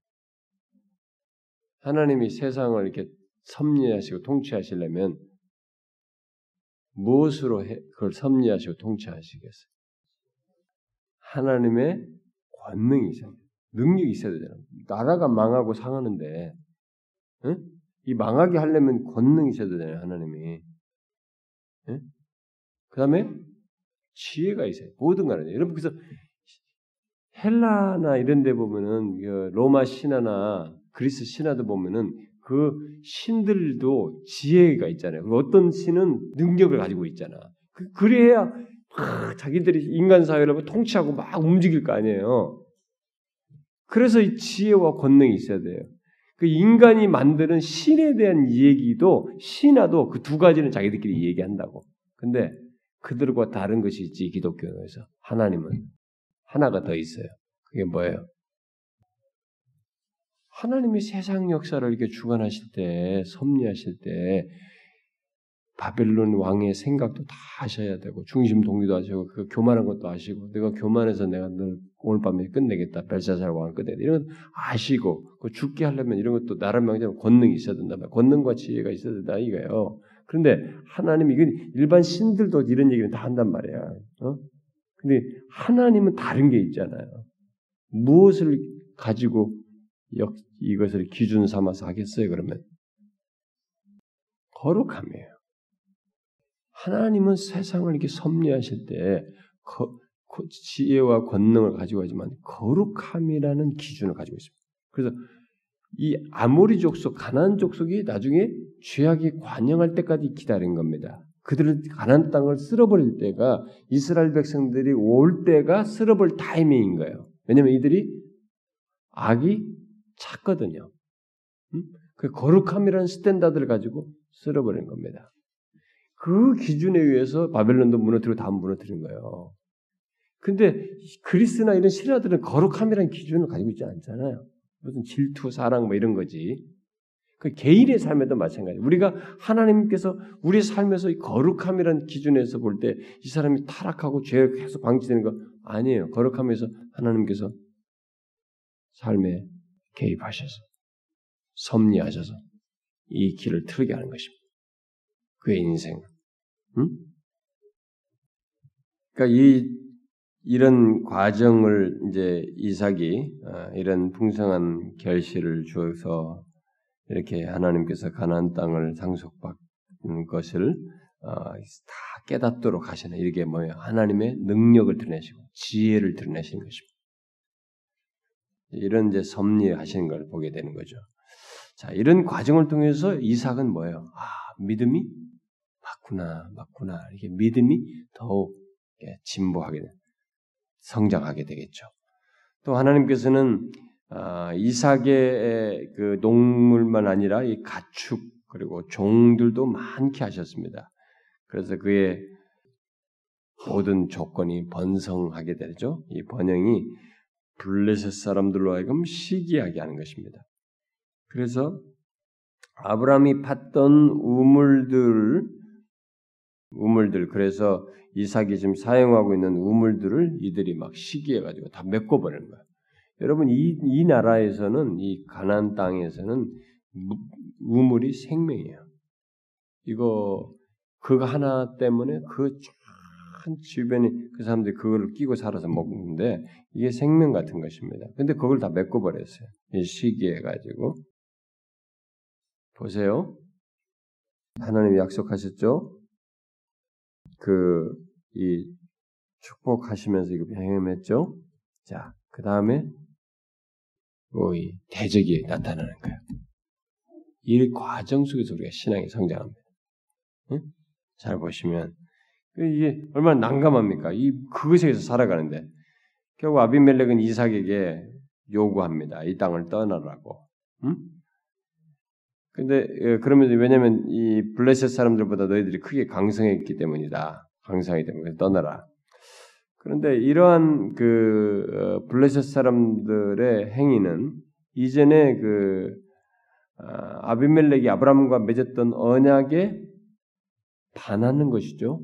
하나님이 세상을 이렇게 섭리하시고 통치하시려면 무엇으로 해, 그걸 섭리하시고 통치하시겠어요? 하나님의 권능이 있어야 돼요. 능력이 있어야 되잖아요. 나라가 망하고 상하는데 응? 이 망하게 하려면 권능이 있어야 되잖아요. 하나님이. 응? 그 다음에 지혜가 있어요. 모든 거는. 여러분, 그래서 헬라나 이런 데 보면은 그 로마 신화나 그리스 신화도 보면은 그 신들도 지혜가 있잖아요. 그 어떤 신은 능력을 가지고 있잖아. 그, 래야 자기들이 인간 사회를 통치하고 막 움직일 거 아니에요. 그래서 이 지혜와 권능이 있어야 돼요. 그 인간이 만드는 신에 대한 얘기도 신화도 그 두 가지는 자기들끼리 얘기한다고. 근데 그들과 다른 것이 있지 기독교에서 하나님은 하나가 더 있어요. 그게 뭐예요? 하나님이 세상 역사를 이렇게 주관하실 때, 섭리하실 때, 바벨론 왕의 생각도 다 하셔야 되고, 중심 동기도 하시고, 그 교만한 것도 아시고, 내가 교만해서 내가 늘 오늘 밤에 끝내겠다. 벨사살 왕을 끝내겠다. 이런 건 아시고, 그 죽게 하려면 이런 것도 나라 명령 권능이 있어야 된다. 권능과 지혜가 있어야 된다. 이거예요. 그런데 하나님, 이건 일반 신들도 이런 얘기를 다 한단 말이야. 어? 근데 하나님은 다른 게 있잖아요. 무엇을 가지고 역, 이것을 기준 삼아서 하겠어요, 그러면? 거룩함이에요. 하나님은 세상을 이렇게 섭리하실 때 거, 지혜와 권능을 가지고 하지만 거룩함이라는 기준을 가지고 있습니다. 그래서 이 아모리 족속, 가나안 족속이 나중에 죄악이 관영할 때까지 기다린 겁니다. 그들을 가나안 땅을 쓸어버릴 때가 이스라엘 백성들이 올 때가 쓸어버릴 타이밍인 거예요. 왜냐하면 이들이 악이 찼거든요. 음? 그 거룩함이라는 standard를 가지고 쓸어버린 겁니다. 그 기준에 의해서 바벨론도 무너뜨리고 다 무너뜨린 거예요. 근데 그리스나 이런 신라들은 거룩함이라는 기준을 가지고 있지 않잖아요. 무슨 질투, 사랑 뭐 이런 거지. 그 개인의 삶에도 마찬가지. 우리가 하나님께서 우리 삶에서 이 거룩함이라는 기준에서 볼 때 이 사람이 타락하고 죄를 계속 방치되는 거 아니에요. 거룩함에서 하나님께서 삶에 개입하셔서 섭리하셔서 이 길을 틀게 하는 것입니다. 그의 인생. 응? 그러니까 이 이런 과정을 이제 이삭이 어, 이런 풍성한 결실을 주어서 이렇게 하나님께서 가나안 땅을 상속받는 것을 어, 다 깨닫도록 하시는 이게 뭐예요? 하나님의 능력을 드러내시고 지혜를 드러내시는 것입니다. 이런 이제 섭리하시는 걸 보게 되는 거죠. 자, 이런 과정을 통해서 이삭은 뭐예요? 아, 믿음이 맞구나, 맞구나. 이렇게 믿음이 더욱 진보하게 돼, 성장하게 되겠죠. 또 하나님께서는 아, 이삭의 그 농물만 아니라 이 가축 그리고 종들도 많게 하셨습니다. 그래서 그의 모든 조건이 번성하게 되죠. 이 번영이 블레셋 사람들로 하여금 시기하게 하는 것입니다. 그래서 아브라함이 팠던 우물들 우물들 그래서 이삭이 지금 사용하고 있는 우물들을 이들이 막 시기해 가지고 다 메꿔 버리는 거야. 여러분 이, 이 나라에서는 이 가나안 땅에서는 우물이 생명이에요. 이거 그거 하나 때문에 그큰 주변에 그 사람들이 그걸 끼고 살아서 먹는데 이게 생명 같은 것입니다. 근데 그걸 다 메꿔 버렸어요. 이 시기해 가지고 보세요. 하나님이 약속하셨죠? 그 이 축복하시면서 이거 행했죠. 자, 그 다음에 이 대적이 나타나는 거예요. 이 과정 속에서 우리가 신앙이 성장합니다. 응? 잘 보시면 이게 얼마나 난감합니까? 이 그것에서 살아가는데 결국 아비멜렉은 이삭에게 요구합니다. 이 땅을 떠나라고. 응? 근데 예, 그러면서 왜냐면 이 블레셋 사람들보다 너희들이 크게 강성했기 때문이다. 강성하기 때문에 떠나라. 그런데 이러한 그 어, 블레셋 사람들의 행위는 이전에 그 아, 아비멜렉이 아브라함과 맺었던 언약에 반하는 것이죠.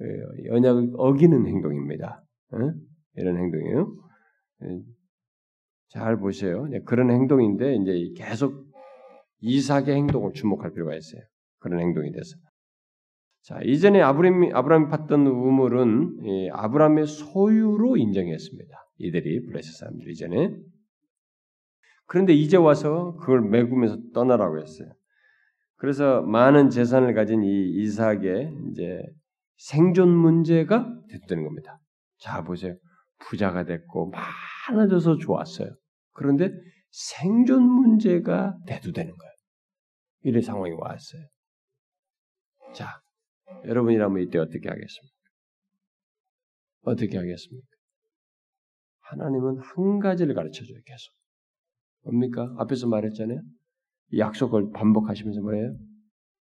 예, 언약을 어기는 행동입니다. 이런 행동이에요. 예, 잘 보세요. 그런 행동인데 이제 계속 이삭의 행동을 주목할 필요가 있어요. 그런 행동이 돼서. 자, 이전에 아브라함이, 아브라함이 팠던 우물은 아브라함의 소유로 인정했습니다. 이들이 블레셋 사람들 이전에. 그런데 이제 와서 그걸 메구면서 떠나라고 했어요. 그래서 많은 재산을 가진 이 이삭의 이제 생존 문제가 됐다는 겁니다. 자, 보세요. 부자가 됐고 많아져서 좋았어요. 그런데 생존 문제가 대두되는 거예요. 이런 상황이 왔어요. 자, 여러분이라면 이때 어떻게 하겠습니까? 어떻게 하겠습니까? 하나님은 한 가지를 가르쳐 줘요, 계속. 뭡니까? 앞에서 말했잖아요. 약속을 반복하시면서 뭐예요?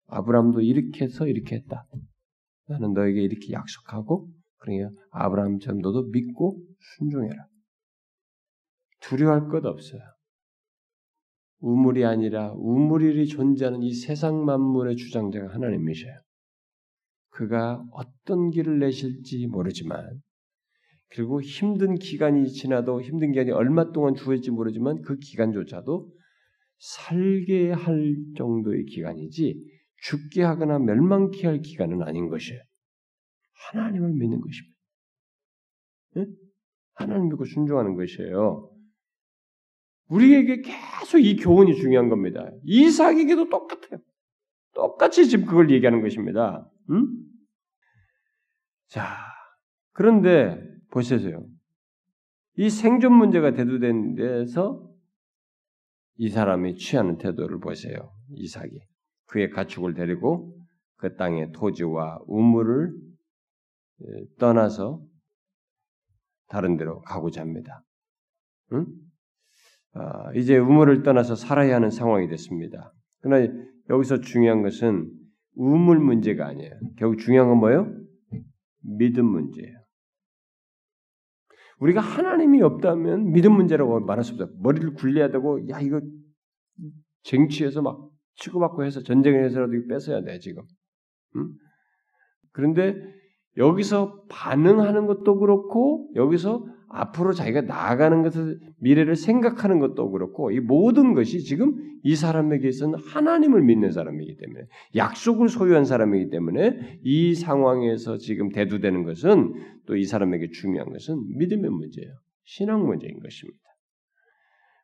아브라함도 이렇게 해서 이렇게 했다. 나는 너에게 이렇게 약속하고, 그러니까 아브라함처럼 너도 믿고 순종해라. 두려워할 것 없어요. 우물이 아니라 우물이 존재하는 이 세상 만물의 주장자가 하나님이셔요. 그가 어떤 길을 내실지 모르지만 그리고 힘든 기간이 지나도 힘든 기간이 얼마 동안 주어질지 모르지만 그 기간조차도 살게 할 정도의 기간이지 죽게 하거나 멸망케 할 기간은 아닌 것이에요. 하나님을 믿는 것입니다. 네? 하나님 믿고 순종하는 것이에요. 우리에게 계속 이 교훈이 중요한 겁니다. 이삭에게도 똑같아요. 똑같이 지금 그걸 얘기하는 것입니다. 음? 자, 그런데 보세요. 이 생존 문제가 대두된 데서 이 사람이 취하는 태도를 보세요. 이삭이 그의 가축을 데리고 그 땅의 토지와 우물을 떠나서 다른 데로 가고자 합니다. 응? 아, 이제 우물을 떠나서 살아야 하는 상황이 됐습니다. 그러나 여기서 중요한 것은 우물 문제가 아니에요. 결국 중요한 건 뭐예요? 믿음 문제예요. 우리가 하나님이 없다면 믿음 문제라고 말할 수 없다. 머리를 굴려야 되고, 야, 이거 쟁취해서 막 치고받고 해서 전쟁을 해서라도 뺏어야 돼, 지금. 응? 그런데 여기서 반응하는 것도 그렇고, 여기서 앞으로 자기가 나아가는 것을 미래를 생각하는 것도 그렇고 이 모든 것이 지금 이 사람에게서는 하나님을 믿는 사람이기 때문에 약속을 소유한 사람이기 때문에 이 상황에서 지금 대두되는 것은 또 이 사람에게 중요한 것은 믿음의 문제예요. 신앙 문제인 것입니다.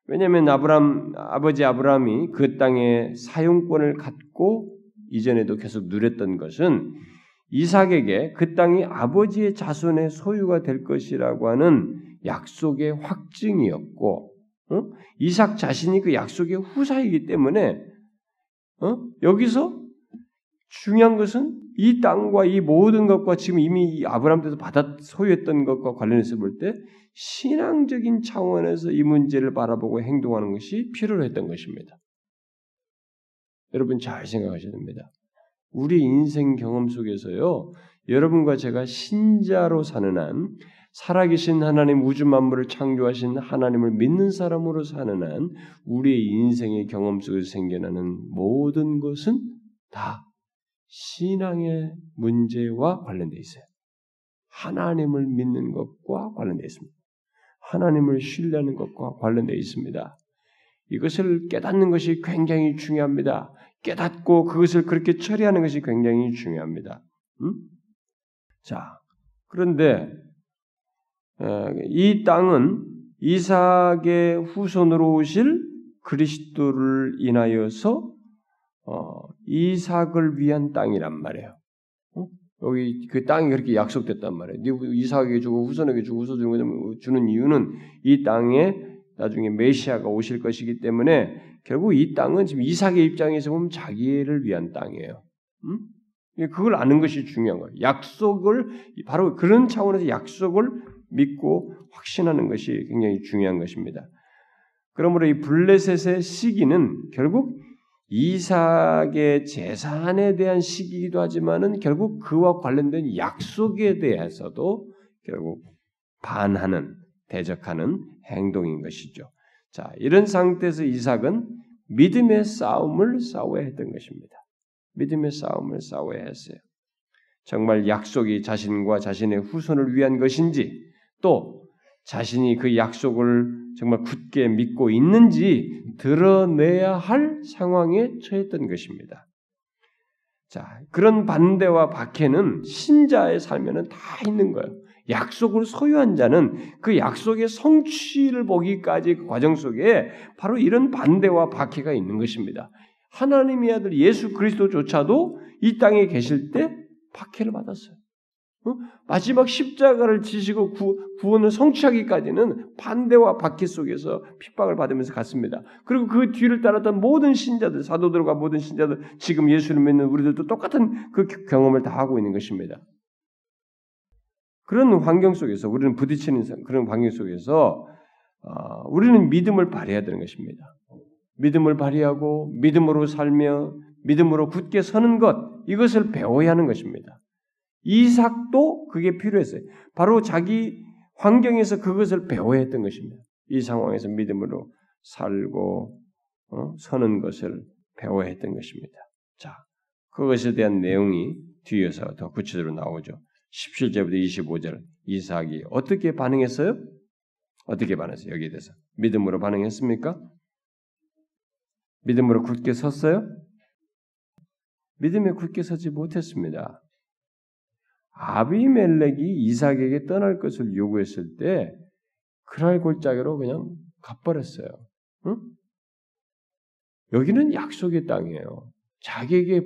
왜냐하면 아브람 아버지 아브라함이 그 땅의 사용권을 갖고 이전에도 계속 누렸던 것은 이삭에게 그 땅이 아버지의 자손의 소유가 될 것이라고 하는 약속의 확증이었고, 어? 이삭 자신이 그 약속의 후사이기 때문에 어? 여기서 중요한 것은 이 땅과 이 모든 것과 지금 이미 아브라함 때도 받아 소유했던 것과 관련해서 볼 때 신앙적인 차원에서 이 문제를 바라보고 행동하는 것이 필요로 했던 것입니다. 여러분 잘 생각하셔야 됩니다. 우리 인생 경험 속에서요, 여러분과 제가 신자로 사는 한, 살아계신 하나님 우주 만물을 창조하신 하나님을 믿는 사람으로 사는 한, 우리의 인생의 경험 속에서 생겨나는 모든 것은 다 신앙의 문제와 관련되어 있어요. 하나님을 믿는 것과 관련되어 있습니다. 하나님을 신뢰하는 것과 관련되어 있습니다. 이것을 깨닫는 것이 굉장히 중요합니다. 깨닫고 그것을 그렇게 처리하는 것이 굉장히 중요합니다. 음? 자, 그런데 이 땅은 이삭의 후손으로 오실 그리스도를 인하여서 어, 이삭을 위한 땅이란 말이에요. 어? 여기 그 땅이 그렇게 약속됐단 말이에요. 이삭에게 주고 후손에게 주고 후손 주는 이유는 이 땅에 나중에 메시아가 오실 것이기 때문에 결국 이 땅은 지금 이삭의 입장에서 보면 자기를 위한 땅이에요. 음? 그걸 아는 것이 중요한 거예요. 약속을 바로 그런 차원에서 약속을 믿고 확신하는 것이 굉장히 중요한 것입니다. 그러므로 이 블레셋의 시기는 결국 이삭의 재산에 대한 시기이기도 하지만은 결국 그와 관련된 약속에 대해서도 결국 반하는 대적하는 행동인 것이죠. 자, 이런 상태에서 이삭은 믿음의 싸움을 싸워야 했던 것입니다. 믿음의 싸움을 싸워야 했어요. 정말 약속이 자신과 자신의 후손을 위한 것인지 또 자신이 그 약속을 정말 굳게 믿고 있는지 드러내야 할 상황에 처했던 것입니다. 자, 그런 반대와 박해는 신자의 삶에는 다 있는 거예요. 약속을 소유한 자는 그 약속의 성취를 보기까지 그 과정 속에 바로 이런 반대와 박해가 있는 것입니다. 하나님의 아들 예수 그리스도조차도 이 땅에 계실 때 박해를 받았어요. 어? 마지막 십자가를 지시고 구, 원을 성취하기까지는 반대와 박해 속에서 핍박을 받으면서 갔습니다. 그리고 그 뒤를 따랐던 모든 신자들, 사도들과 모든 신자들, 지금 예수를 믿는 우리들도 똑같은 그 경험을 다 하고 있는 것입니다. 그런 환경 속에서 우리는 부딪히는 그런 환경 속에서 어, 우리는 믿음을 발휘해야 되는 것입니다. 믿음을 발휘하고 믿음으로 살며 믿음으로 굳게 서는 것 이것을 배워야 하는 것입니다. 이삭도 그게 필요했어요. 바로 자기 환경에서 그것을 배워야 했던 것입니다. 이 상황에서 믿음으로 살고 어? 서는 것을 배워야 했던 것입니다. 자, 그것에 대한 내용이 뒤에서 더 구체적으로 나오죠. 17절부터 25절 이삭이 어떻게 반응했어요? 어떻게 반응했어요? 여기에 대해서 믿음으로 반응했습니까? 믿음으로 굳게 섰어요? 믿음에 굳게 서지 못했습니다. 아비멜렉이 이삭에게 떠날 것을 요구했을 때 그날 골짜기로 그냥 가버렸어요. 응? 여기는 약속의 땅이에요. 자기에게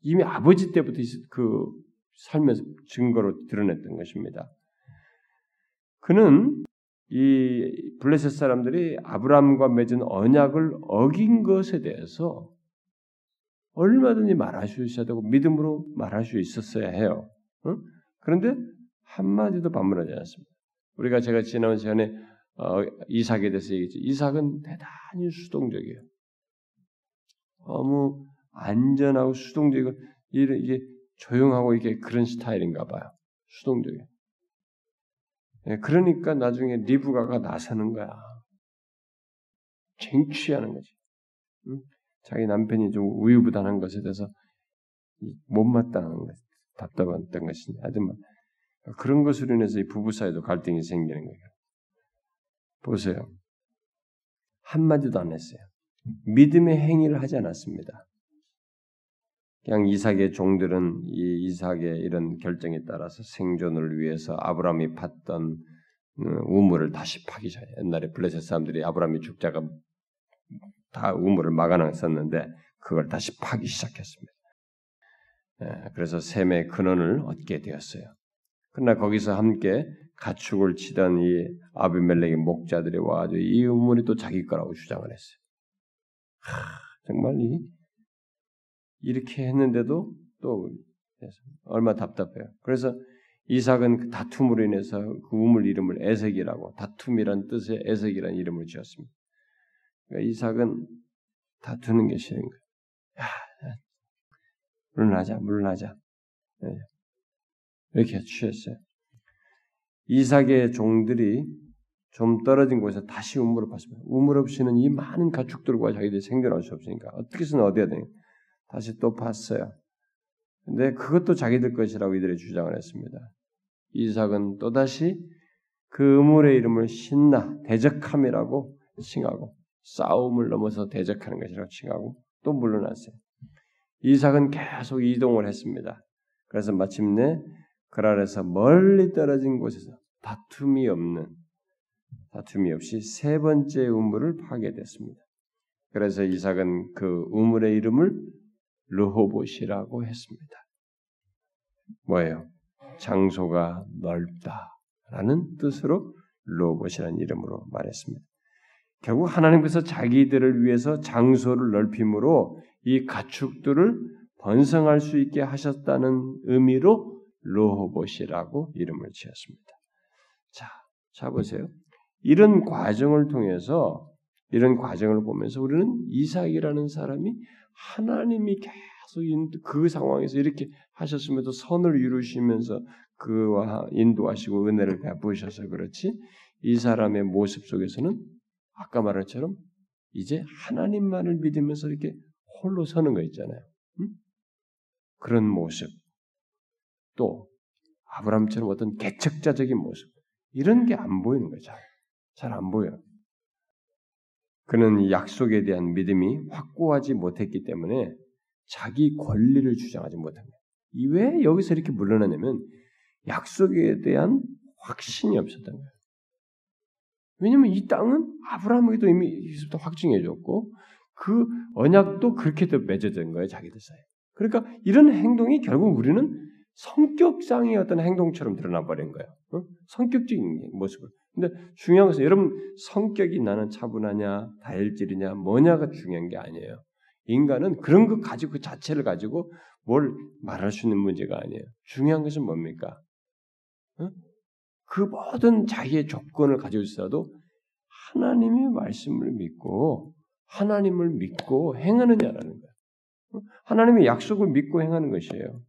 이미 아버지 때부터 그 살면서 증거로 드러냈던 것입니다. 그는 이 블레셋 사람들이 아브라함과 맺은 언약을 어긴 것에 대해서 얼마든지 말할 수 있어야 되고 믿음으로 말할 수 있었어야 해요. 응? 그런데 한마디도 반문하지 않았습니다. 우리가 제가 지난 시간에 어, 이삭에 대해서 얘기했죠. 이삭은 대단히 수동적이에요. 너무 안전하고 수동적이고 이게 조용하고 이게 그런 스타일인가 봐요. 수동적이에요. 네, 그러니까 나중에 리브가가 나서는 거야. 쟁취하는 거지. 응? 자기 남편이 좀 우유부단한 것에 대해서 못마땅한 것, 답답했던 것이니 하지만 그런 것으로 인해서 이 부부 사이도 갈등이 생기는 거예요. 보세요. 한마디도 안 했어요. 믿음의 행위를 하지 않았습니다. 그냥 이삭의 종들은 이 이삭의 이런 결정에 따라서 생존을 위해서 아브라함이 팠던 어, 우물을 다시 파기 시작해. 옛날에 블레셋 사람들이 아브라함이 죽자가 다 우물을 막아놨었는데 그걸 다시 파기 시작했습니다. 예, 그래서 셈의 근원을 얻게 되었어요. 그러나 거기서 함께 가축을 치던 이 아비멜렉의 목자들이 와가지고 이 우물이 또 자기 거라고 주장을 했어요. 하, 정말 이 이렇게 했는데도 또 얼마 답답해요. 그래서 이삭은 그 다툼으로 인해서 그 우물 이름을 에색이라고 다툼이란 뜻의 에색이라는 이름을 지었습니다. 그러니까 이삭은 다투는 게 싫은 거예요. 야, 물러나자, 물러나자. 네. 이렇게 취했어요. 이삭의 종들이 좀 떨어진 곳에서 다시 우물을 봤습니다. 우물 없이는 이 많은 가축들과 자기들이 생존할 수 없으니까 어떻게 해서는 얻어야 되니 다시 또 봤어요. 근데 그것도 자기들 것이라고 이들이 주장을 했습니다. 이삭은 또다시 그 우물의 이름을 신나 대적함이라고 칭하고 싸움을 넘어서 대적하는 것이라고 칭하고 또 물러났어요. 이삭은 계속 이동을 했습니다. 그래서 마침내 그랄에서 멀리 떨어진 곳에서 다툼이 없는 다툼이 없이 세 번째 우물을 파게 됐습니다. 그래서 이삭은 그 우물의 이름을 르호봇이라고 했습니다. 뭐예요? 장소가 넓다라는 뜻으로 르호봇이라는 이름으로 말했습니다. 결국 하나님께서 자기들을 위해서 장소를 넓힘으로 이 가축들을 번성할 수 있게 하셨다는 의미로 로호봇이라고 이름을 지었습니다. 자, 자 보세요. 이런 과정을 통해서 이런 과정을 보면서 우리는 이삭이라는 사람이 하나님이 계속 그 상황에서 이렇게 하셨음에도 선을 이루시면서 그와 인도하시고 은혜를 베푸셔서 그렇지 이 사람의 모습 속에서는 아까 말한 것처럼 이제 하나님만을 믿으면서 이렇게 홀로 서는 거 있잖아요. 응? 그런 모습. 또 아브라함처럼 어떤 개척자적인 모습. 이런 게 안 보이는 거죠. 잘안 보여요. 그는 약속에 대한 믿음이 확고하지 못했기 때문에 자기 권리를 주장하지 못합니다. 왜 여기서 이렇게 물러나냐면 약속에 대한 확신이 없었던 거예요. 왜냐하면 이 땅은 아브라함에게도 이미 이제부터 확증해 줬고 그 언약도 그렇게 또 맺어진 거예요 자기들 사이에. 그러니까 이런 행동이 결국 우리는 성격상의 어떤 행동처럼 드러나 버린 거예요. 어? 성격적인 모습을. 근데 중요한 것은 여러분 성격이 나는 차분하냐 다혈질이냐 뭐냐가 중요한 게 아니에요. 인간은 그런 것 가지고 그 자체를 가지고 뭘 말할 수 있는 문제가 아니에요. 중요한 것은 뭡니까? 어? 그 모든 자기의 조건을 가지고 있어도 하나님의 말씀을 믿고 하나님을 믿고 행하느냐라는 거예요. 어? 하나님의 약속을 믿고 행하는 것이에요.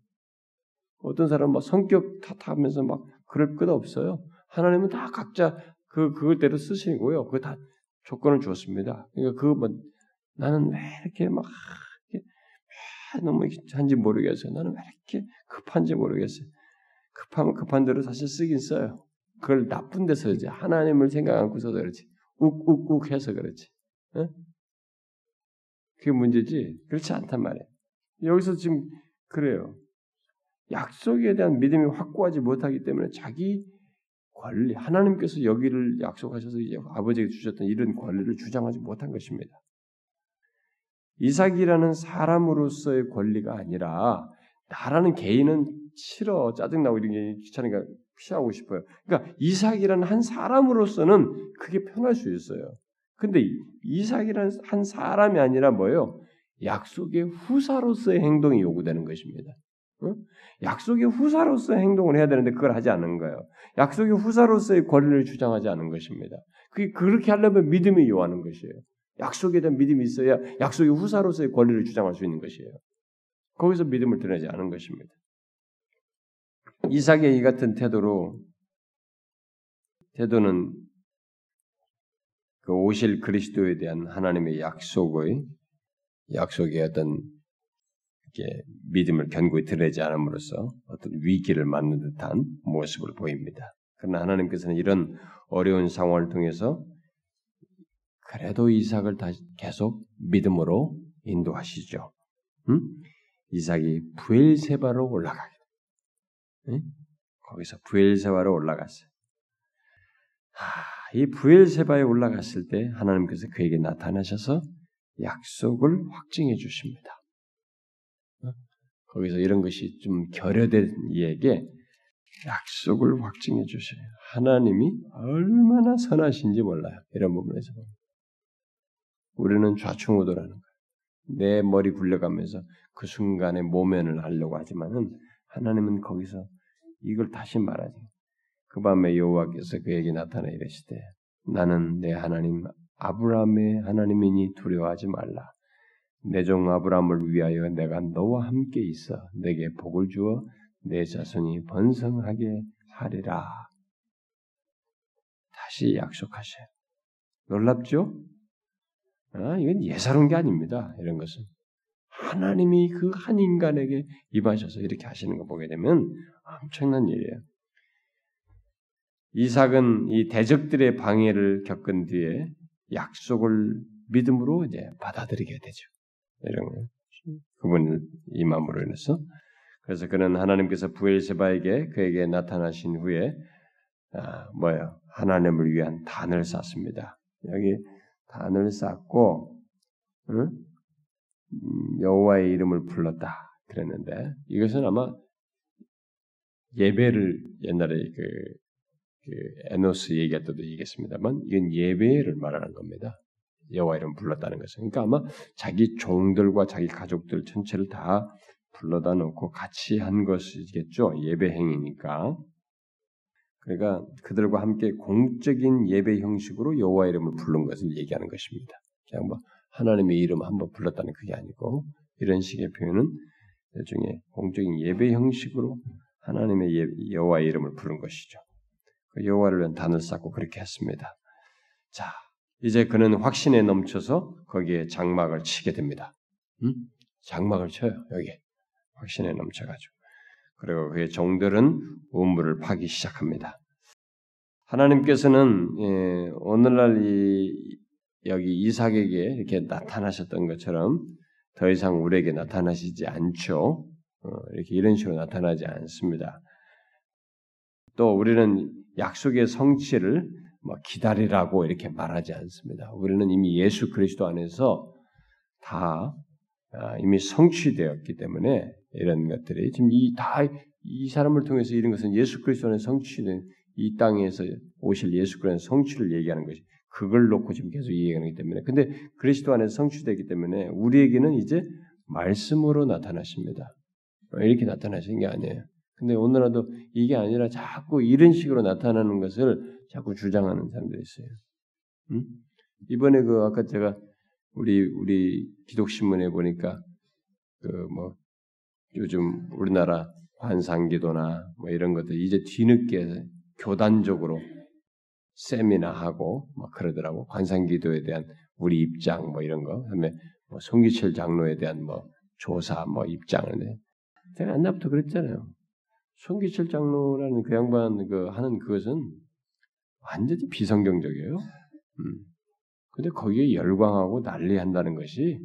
어떤 사람은 막 성격 탓하면서 막 그럴 것 없어요. 하나님은 다 각자 그 그것대로 쓰시고요. 그거 다 조건을 주었습니다. 그러니까 그뭐 나는 왜 이렇게 막 이렇게 왜 너무 한지 모르겠어요. 나는 왜 이렇게 급한지 모르겠어요. 급하면 급한 대로 사실 쓰긴 써요. 그걸 나쁜 데서 이제 하나님을 생각 않고서도 그렇지. 욱욱욱 해서 그렇지. 어? 그게 문제지. 그렇지 않단 말이에요. 여기서 지금 그래요. 약속에 대한 믿음이 확고하지 못하기 때문에 자기 권리, 하나님께서 여기를 약속하셔서 아버지에게 주셨던 이런 권리를 주장하지 못한 것입니다. 이삭이라는 사람으로서의 권리가 아니라 나라는 개인은 싫어 짜증나고 이런 게 귀찮으니까 피하고 싶어요. 그러니까 이삭이라는 한 사람으로서는 그게 편할 수 있어요. 근데 이삭이라는 한 사람이 아니라 뭐예요? 약속의 후사로서의 행동이 요구되는 것입니다. 어? 약속의 후사로서 행동을 해야 되는데 그걸 하지 않는 거예요. 약속의 후사로서의 권리를 주장하지 않은 것입니다. 그게 그렇게 하려면 믿음이 요하는 것이에요. 약속에 대한 믿음이 있어야 약속의 후사로서의 권리를 주장할 수 있는 것이에요. 거기서 믿음을 드러내지 않은 것입니다. 이삭의 이 같은 태도로 태도는 그 오실 그리스도에 대한 하나님의 약속의 약속의 어떤 이렇게 믿음을 견고히 드러내지 않음으로써 어떤 위기를 맞는 듯한 모습을 보입니다. 그러나 하나님께서는 이런 어려운 상황을 통해서 그래도 이삭을 다시 계속 믿음으로 인도하시죠. 응? 이삭이 부엘세바로 올라가게 응? 거기서 부엘세바로 올라갔어요. 하, 이 부엘세바에 올라갔을 때 하나님께서 그에게 나타나셔서 약속을 확증해 주십니다. 거기서 이런 것이 좀 결여된 이에게 약속을 확증해 주셔요. 하나님이 얼마나 선하신지 몰라요. 이런 부분에서 우리는 좌충우돌하는 거예요. 내 머리 굴려가면서 그 순간에 모면을 하려고 하지만은 하나님은 거기서 이걸 다시 말하지. 그 밤에 여호와께서 그에게 나타나 이르시되 나는 내 하나님 아브라함의 하나님이니 두려워하지 말라. 내 종 아브라함을 위하여 내가 너와 함께 있어 내게 복을 주어 내 자손이 번성하게 하리라. 다시 약속하셔요. 놀랍죠? 아, 이건 예사로운 게 아닙니다. 이런 것은 하나님이 그 한 인간에게 임하셔서 이렇게 하시는 거 보게 되면 엄청난 일이에요. 이삭은 이 대적들의 방해를 겪은 뒤에 약속을 믿음으로 이제 받아들이게 되죠. 이런 거. 그분을 임함으로 인해서 그래서 그는 하나님께서 부엘세바에게 그에게 나타나신 후에 아, 뭐예요? 하나님을 위한 단을 쌓습니다. 여기 단을 쌓고 응? 음, 여호와의 이름을 불렀다 그랬는데 이것은 아마 예배를 옛날에 그, 그 에노스 얘기할 때도 얘기했습니다만 이건 예배를 말하는 겁니다. 여호와 이름 불렀다는 것은 그러니까 아마 자기 종들과 자기 가족들 전체를 다 불러다 놓고 같이 한 것이겠죠 예배 행위니까 그러니까 그들과 함께 공적인 예배 형식으로 여호와 이름을 부른 것을 얘기하는 것입니다. 그냥 뭐 하나님의 이름 한번 불렀다는 그게 아니고 이런 식의 표현은 나중에 공적인 예배 형식으로 하나님의 예, 여호와의 이름을 부른 것이죠. 그 여호와를 위한 단을 쌓고 그렇게 했습니다. 자, 이제 그는 확신에 넘쳐서 거기에 장막을 치게 됩니다. 음? 장막을 쳐요 여기 확신에 넘쳐가지고 그리고 그의 종들은 우물을 파기 시작합니다. 하나님께서는 예, 오늘날 이 여기 이삭에게 이렇게 나타나셨던 것처럼 더 이상 우리에게 나타나시지 않죠. 어, 이렇게 이런 식으로 나타나지 않습니다. 또 우리는 약속의 성취를 뭐 기다리라고 이렇게 말하지 않습니다. 우리는 이미 예수 그리스도 안에서 다 아, 이미 성취되었기 때문에 이런 것들이 지금 이 다 이 사람을 통해서 이런 것은 예수 그리스도 안에 성취된 이 땅에서 오실 예수 그리스도의 성취를 얘기하는 것이 그걸 놓고 지금 계속 얘기하기 때문에 근데 그리스도 안에서 성취되기 때문에 우리에게는 이제 말씀으로 나타나십니다. 이렇게 나타나시는 게 아니에요. 근데 오늘날도 이게 아니라 자꾸 이런 식으로 나타나는 것을 자꾸 주장하는 사람들이 있어요. 음? 이번에 그 아까 제가 우리 우리 기독 신문에 보니까 그 뭐 요즘 우리나라 환상기도나 뭐 이런 것들 이제 뒤늦게 교단적으로 세미나 하고 막 그러더라고 관상기도에 대한 우리 입장 뭐 이런 거 그다음에 뭐 송기철 장로에 대한 뭐 조사 뭐 입장을 내. 제가 옛날부터 그랬잖아요. 송기철 장로라는 그 양반 그 하는 그것은 완전히 비성경적이에요. 음. 근데 거기에 열광하고 난리한다는 것이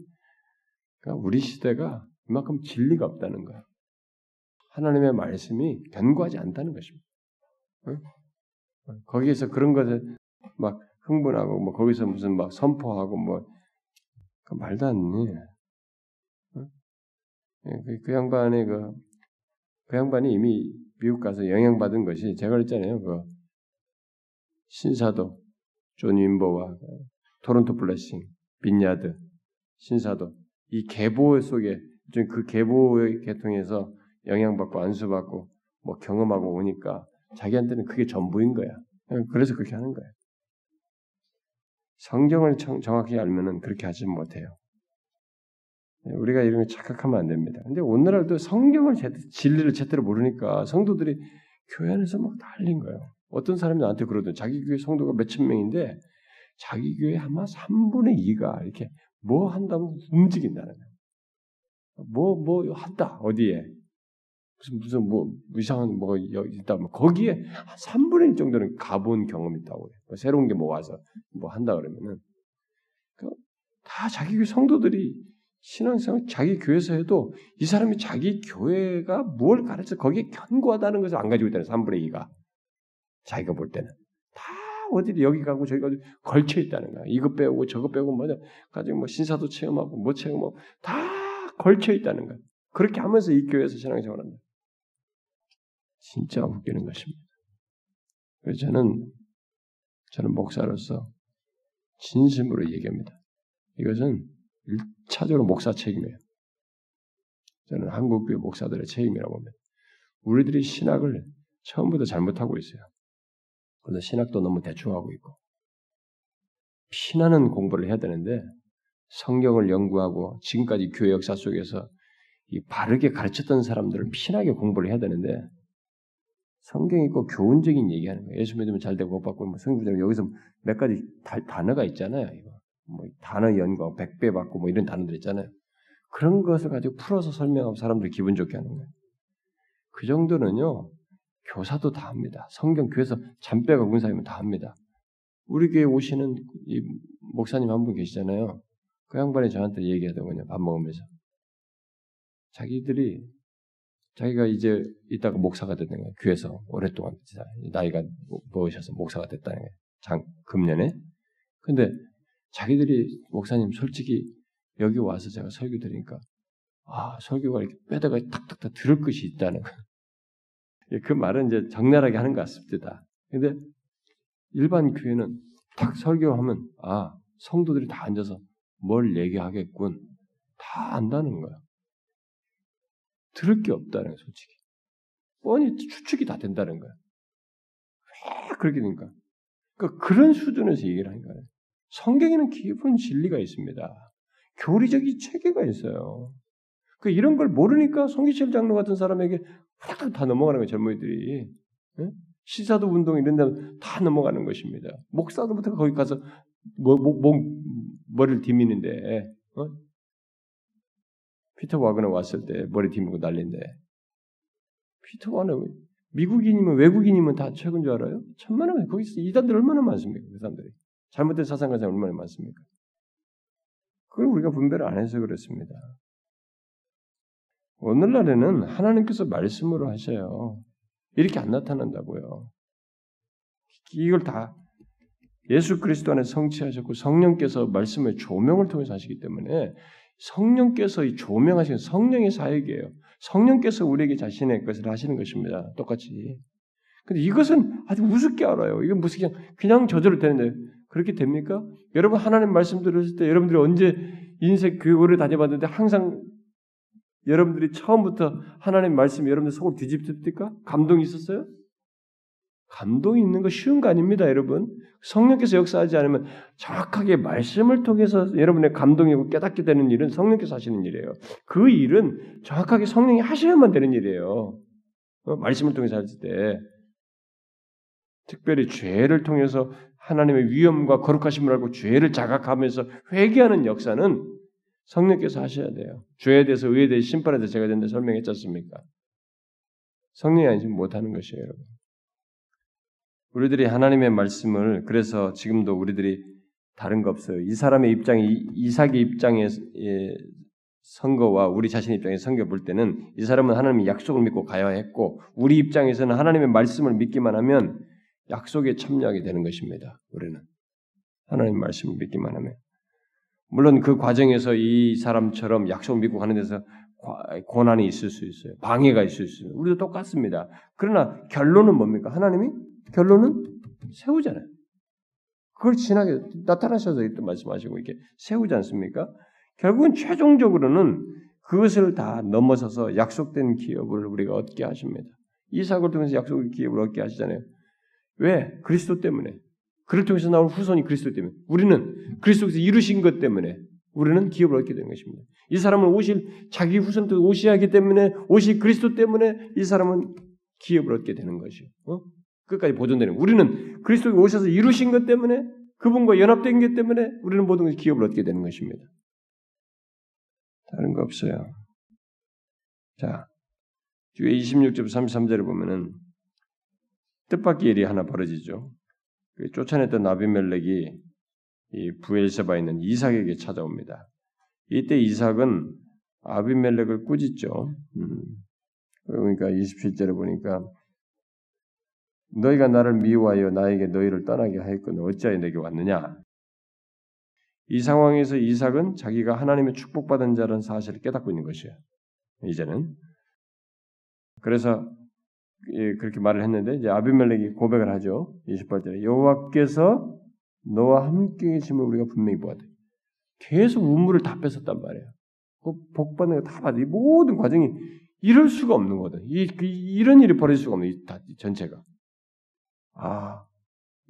그러니까 우리 시대가 그만큼 진리가 없다는 거야. 하나님의 말씀이 견고하지 않다는 것입니다. 응? 거기에서 그런 것을 막 흥분하고 뭐 거기서 무슨 막 선포하고 뭐그 말도 안 돼. 응? 그, 그 양반의 그, 그 양반이 이미 미국 가서 영향받은 것이 제가 그랬잖아요. 그 신사도 존 윔버와 토론토 Blessing, 빈야드, 신사도 이 계보 속에 그 계보의 계통에서 영향받고 안수받고 뭐 경험하고 오니까 자기한테는 그게 전부인 거야. 그래서 그렇게 하는 거야. 성경을 정확히 알면은 그렇게 하지 못해요. 우리가 이런 거 착각하면 안 됩니다. 근데 오늘날도 성경을 제대로, 진리를 제대로 모르니까 성도들이 교회 안에서 막 난린 거예요. 어떤 사람이 나한테 그러든 자기 교회 성도가 몇천 명인데 자기 교회 아마 3분의 2가 이렇게 뭐 한다면 움직인다는 거예요. 뭐, 뭐 한다, 어디에. 무슨, 무슨, 뭐, 이상한 뭐가 있다, 뭐, 거기에 한 3분의 1 정도는 가본 경험이 있다고 해요. 뭐 새로운 게 뭐 와서 뭐 한다 그러면은. 그다 자기 교회 성도들이 신앙생활 자기 교회에서 해도 이 사람이 자기 교회가 뭘 가르쳐 거기에 견고하다는 것을 안 가지고 있다는 3분의 2가. 자기가 볼 때는. 다 어디 여기 가고 저기 가고 걸쳐 있다는 거야. 이거 빼고 저거 빼고 뭐냐 가지고 뭐 신사도 체험하고 뭐 체험하고 다 걸쳐 있다는 거야. 그렇게 하면서 이 교회에서 신앙생활한다. 진짜 웃기는 것입니다. 그래서 저는 저는 목사로서 진심으로 얘기합니다. 이것은 일차적으로 목사 책임이에요. 저는 한국교회 목사들의 책임이라고 봅니다. 우리들이 신학을 처음부터 잘못하고 있어요. 그래서 신학도 너무 대충하고 있고 피나는 공부를 해야 되는데 성경을 연구하고 지금까지 교회 역사 속에서 이 바르게 가르쳤던 사람들을 피나게 공부를 해야 되는데 성경 있고 교훈적인 얘기하는 거예요. 예수 믿으면 잘 되고 못 받고 뭐 성경처럼 여기서 몇 가지 다, 단어가 있잖아요. 뭐 단어 연구, 백배 받고 뭐 이런 단어들 있잖아요. 그런 것을 가지고 풀어서 설명하면 사람들이 기분 좋게 하는 거예요. 그 정도는요 교사도 다 합니다. 성경 교회에서 잔뼈가 군사이면 다 합니다. 우리 교회 오시는 이 목사님 한 분 계시잖아요. 그 양반이 저한테 얘기하더군요. 밥 먹으면서. 자기들이 자기가 이제 이따가 목사가 됐는 거예요. 교회에서 오랫동안 나이가 먹으셔서 목사가 됐다는 거예요. 장 금년에. 근데 자기들이 목사님 솔직히 여기 와서 제가 설교 드리니까 아 설교가 이렇게 빼다가 탁탁탁 들을 것이 있다는 거예요. 예, 그 말은 이제 적나라하게 하는 것 같습니다. 근데 일반 교회는 딱 설교하면 아 성도들이 다 앉아서 뭘 얘기하겠군 다 안다는 거야. 들을 게 없다는 거야, 솔직히. 뻔히 추측이 다 된다는 거야. 왜 그렇게 되니까? 그러니까 그런 수준에서 얘기를 하는 거예요. 성경에는 깊은 진리가 있습니다. 교리적인 체계가 있어요. 그 이런 걸 모르니까 송기철 장로 같은 사람에게 다 넘어가는 거예요, 젊은이들이. 예? 시사도 운동 이런 데는 다 넘어가는 것입니다. 목사도부터 거기 가서 뭐, 뭐, 뭐, 머리를 디미는데, 어? 피터 와그너 왔을 때 머리 디미고 난린데, 피터 와그너 미국인이면 외국인이면 다 최근 줄 알아요? 천만원 거기서 이단들 얼마나 많습니까? 그 사람들이 잘못된 사상가자 얼마나 많습니까? 그걸 우리가 분배를 안 해서 그렇습니다. 오늘날에는 하나님께서 말씀으로 하셔요. 이렇게 안 나타난다고요. 이걸 다 예수 그리스도 안에 성취하셨고 성령께서 말씀의 조명을 통해서 하시기 때문에 성령께서 이 조명하시는 성령의 사역이에요. 성령께서 우리에게 자신의 것을 하시는 것입니다. 똑같이. 근데 이것은 아주 우습게 알아요. 이건 무슨 그냥 그냥 저절로 되는데 그렇게 됩니까? 여러분 하나님 말씀 들으실 때 여러분들이 언제 인생 교회를 다녀봤는데 항상 여러분들이 처음부터 하나님 말씀 여러분들 속을 뒤집습니까? 감동이 있었어요? 감동이 있는 거 쉬운 거 아닙니다, 여러분. 성령께서 역사하지 않으면 정확하게 말씀을 통해서 여러분의 감동이고 깨닫게 되는 일은 성령께서 하시는 일이에요. 그 일은 정확하게 성령이 하셔야만 되는 일이에요. 어? 말씀을 통해서 할 때. 특별히 죄를 통해서 하나님의 위엄과 거룩하심을 알고 죄를 자각하면서 회개하는 역사는 성령께서 하셔야 돼요. 죄에 대해서 의에 대해 심판에 대해서 제가 된다 설명했지 않습니까? 성령이 아니면 못하는 것이에요, 여러분. 우리들이 하나님의 말씀을 그래서 지금도 우리들이 다른 거 없어요. 이 사람의 입장이 이삭의 입장의 선거와 우리 자신의 입장의 선거 볼 때는 이 사람은 하나님의 약속을 믿고 가야 했고 우리 입장에서는 하나님의 말씀을 믿기만 하면 약속에 참여하게 되는 것입니다. 우리는 하나님 말씀을 믿기만 하면 물론 그 과정에서 이 사람처럼 약속을 믿고 가는 데서 고난이 있을 수 있어요. 방해가 있을 수 있어요. 우리도 똑같습니다. 그러나 결론은 뭡니까? 하나님이 결론은 세우잖아요. 그걸 지나게 나타나셔서 또 말씀하시고 이렇게 세우지 않습니까? 결국은 최종적으로는 그것을 다 넘어서서 약속된 기업을 우리가 얻게 하십니다. 이삭을 통해서 약속의 기업을 얻게 하시잖아요. 왜? 그리스도 때문에. 그를 통해서 나올 후손이 그리스도 때문에. 우리는 그리스도께서 이루신 것 때문에 우리는 기업을 얻게 되는 것입니다. 이 사람은 오실 자기 후손도 오셔야 하기 때문에 오실 그리스도 때문에 이 사람은 기업을 얻게 되는 것이요. 어? 끝까지 보존되는. 우리는 그리스도가 오셔서 이루신 것 때문에 그분과 연합된 것 때문에 우리는 모든 것이 기업을 얻게 되는 것입니다. 다른 거 없어요. 자, 뒤에 26절 33절을 보면은 뜻밖의 일이 하나 벌어지죠. 그 쫓아냈던 아비멜렉이 이 부엘세바에 있는 이삭에게 찾아옵니다. 이때 이삭은 아비멜렉을 꾸짖죠. 음. 그러니까 27절에 보니까 너희가 나를 미워하여 나에게 너희를 떠나게 하였거늘 어찌하여 내게 왔느냐? 이 상황에서 이삭은 자기가 하나님의 축복받은 자라는 사실을 깨닫고 있는 것이에요. 이제는 그래서 예, 그렇게 말을 했는데 이제 아비멜렉이 고백을 하죠. 28절에 여호와께서 너와 함께 계심을 우리가 분명히 보았다. 계속 우물을 다 뺏었단 말이에요. 그 복받는 거 다 받아. 이 모든 과정이 이럴 수가 없는 거다. 이, 그, 이런 일이 벌어질 수가 없는 이, 다, 전체가. 아,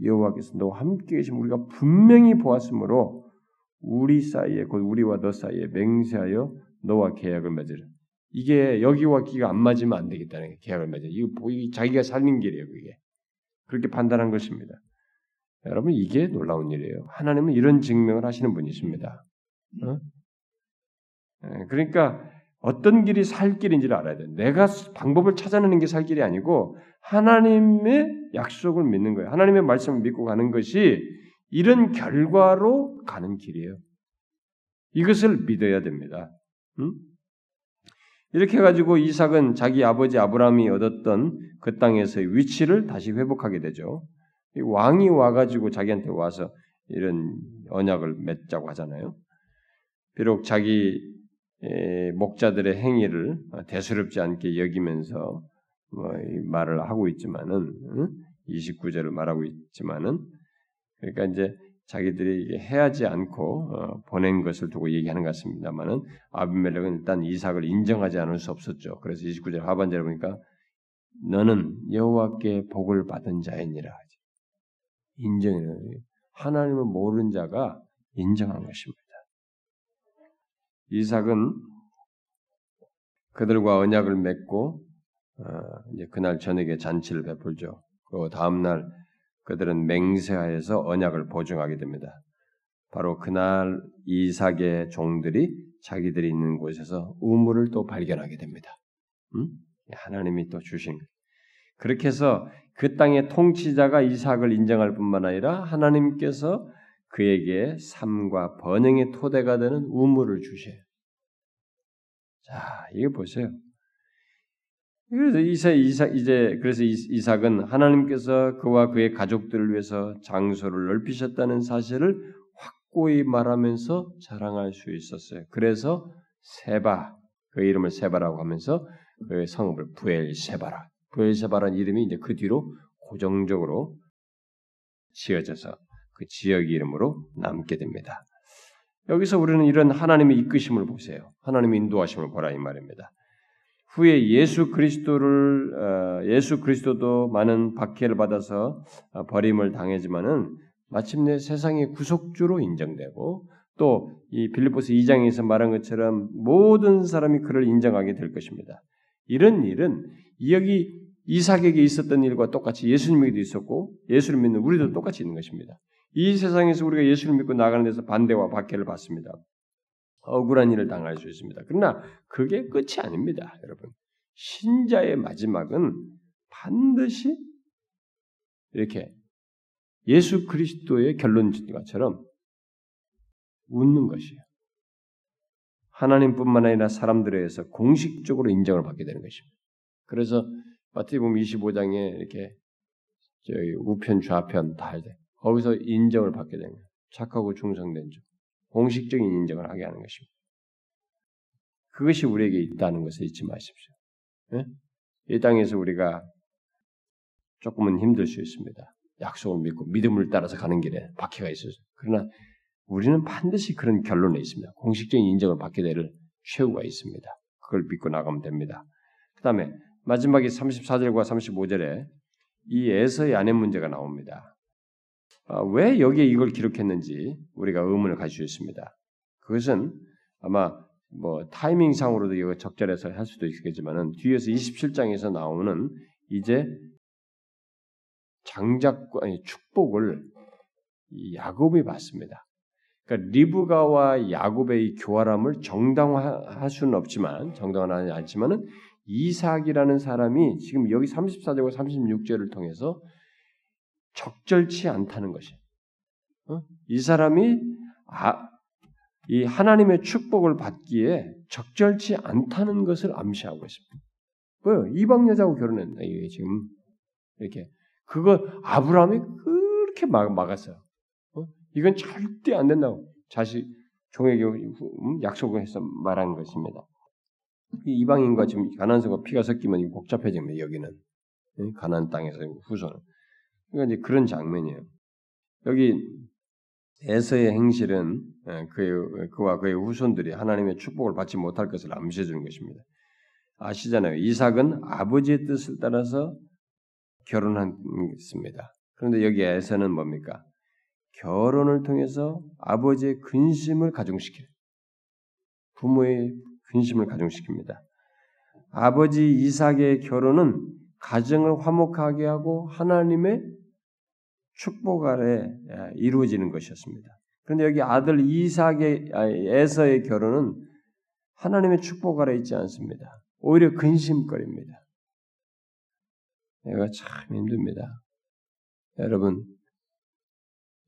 여호와께서 너와 함께 계심 우리가 분명히 보았으므로 우리 사이에 곧 우리와 너 사이에 맹세하여 너와 계약을 맺으라. 이게 여기와 기가 안 맞으면 안 되겠다는 게 계약을 맺어. 이거 자기가 살린 길이에요, 그게. 그렇게 판단한 것입니다. 여러분 이게 놀라운 일이에요. 하나님은 이런 증명을 하시는 분이십니다. 어? 예, 그러니까 어떤 길이 살 길인지를 알아야 돼. 내가 방법을 찾아내는 게 살 길이 아니고 하나님의 약속을 믿는 거예요. 하나님의 말씀을 믿고 가는 것이 이런 결과로 가는 길이에요. 이것을 믿어야 됩니다. 응? 이렇게 해가지고 이삭은 자기 아버지 아브라함이 얻었던 그 땅에서의 위치를 다시 회복하게 되죠. 왕이 와가지고 자기한테 와서 이런 언약을 맺자고 하잖아요. 비록 자기 목자들의 행위를 대수롭지 않게 여기면서 뭐 말을 하고 있지만은 29절을 말하고 있지만은 그러니까 이제 자기들이 해하지 않고 어, 보낸 것을 두고 얘기하는 것 같습니다만은 아비멜렉은 일단 이삭을 인정하지 않을 수 없었죠. 그래서 29절 하반절에 보니까 너는 여호와께 복을 받은 자이니라 하지. 인정해요. 하나님을 모르는 자가 인정한 것입니다. 이삭은 그들과 언약을 맺고 어, 이제 그날 저녁에 잔치를 베풀죠. 그 다음 날 그들은 맹세하여서 언약을 보증하게 됩니다. 바로 그날 이삭의 종들이 자기들이 있는 곳에서 우물을 또 발견하게 됩니다. 음? 하나님이 또 주신 그렇게 해서 그 땅의 통치자가 이삭을 인정할 뿐만 아니라 하나님께서 그에게 삶과 번영의 토대가 되는 우물을 주셔요. 자, 이거 보세요. 그래서 이사, 이사, 이제 그래서 이삭은 하나님께서 그와 그의 가족들을 위해서 장소를 넓히셨다는 사실을 확고히 말하면서 자랑할 수 있었어요. 그래서 세바 그 이름을 세바라고 하면서 그 성읍을 부엘세바라 부엘세바라는 이름이 이제 그 뒤로 고정적으로 지어져서 그 지역 이름으로 남게 됩니다. 여기서 우리는 이런 하나님의 이끄심을 보세요. 하나님의 인도하심을 보라 이 말입니다. 후에 예수 그리스도를 어, 예수 그리스도도 많은 박해를 받아서 어, 버림을 당하지만은 마침내 세상의 구속주로 인정되고 또 이 빌립보스 2장에서 말한 것처럼 모든 사람이 그를 인정하게 될 것입니다. 이런 일은 여기 이삭에게 있었던 일과 똑같이 예수님에게도 있었고 예수를 믿는 우리도 똑같이 있는 것입니다. 이 세상에서 우리가 예수를 믿고 나가는 데서 반대와 박해를 받습니다. 억울한 일을 당할 수 있습니다. 그러나 그게 끝이 아닙니다, 여러분. 신자의 마지막은 반드시 이렇게 예수 그리스도의 결론처럼 웃는 것이에요. 하나님뿐만 아니라 사람들에 의해서 공식적으로 인정을 받게 되는 것입니다. 그래서 마태복음 25장에 이렇게 우편 좌편 다 돼. 거기서 인정을 받게 되는 거예요. 착하고 충성된 자. 공식적인 인정을 하게 하는 것입니다. 그것이 우리에게 있다는 것을 잊지 마십시오. 네? 이 땅에서 우리가 조금은 힘들 수 있습니다. 약속을 믿고 믿음을 따라서 가는 길에 박해가 있어요. 그러나 우리는 반드시 그런 결론에 있습니다. 공식적인 인정을 받게 될 최후가 있습니다. 그걸 믿고 나가면 됩니다. 그 다음에 마지막에 34절과 35절에 이 에서의 아내 문제가 나옵니다. 아, 왜 여기에 이걸 기록했는지 우리가 의문을 가지고 있습니다. 그것은 아마 뭐 타이밍상으로도 이거 적절해서 할 수도 있겠지만은 뒤에서 27장에서 나오는 이제 장작과 아니, 축복을 야곱이 받습니다. 그러니까 리브가와 야곱의 교활함을 정당화할 수는 없지만 정당화하지 않지만은 이삭이라는 사람이 지금 여기 34절과 36절을 통해서 적절치 않다는 것이. 어? 이 사람이 아, 이 하나님의 축복을 받기에 적절치 않다는 것을 암시하고 있습니다. 뭐요? 이방 여자하고 결혼했나 이게 지금 이렇게 그거 아브라함이 그렇게 막, 막았어요. 어? 이건 절대 안 된다고 자식 종에게 음, 약속을 해서 말한 것입니다. 이방인과 지금 가난성과 피가 섞이면 복잡해집니다. 여기는 가난 땅에서 후손은 그러니까 이제 그런 장면이에요. 여기 에서의 행실은 예, 그의, 그와 그의 후손들이 하나님의 축복을 받지 못할 것을 암시해 주는 것입니다. 아시잖아요. 이삭은 아버지의 뜻을 따라서 결혼했습니다. 그런데 여기 에서는 뭡니까? 결혼을 통해서 아버지의 근심을 가중시킬 부모의 근심을 가중시킵니다. 아버지 이삭의 결혼은 가정을 화목하게 하고 하나님의 축복 아래 이루어지는 것이었습니다. 그런데 여기 아들 이삭의 에서의 결혼은 하나님의 축복 아래 있지 않습니다. 오히려 근심거리입니다. 내가 참 힘듭니다. 여러분,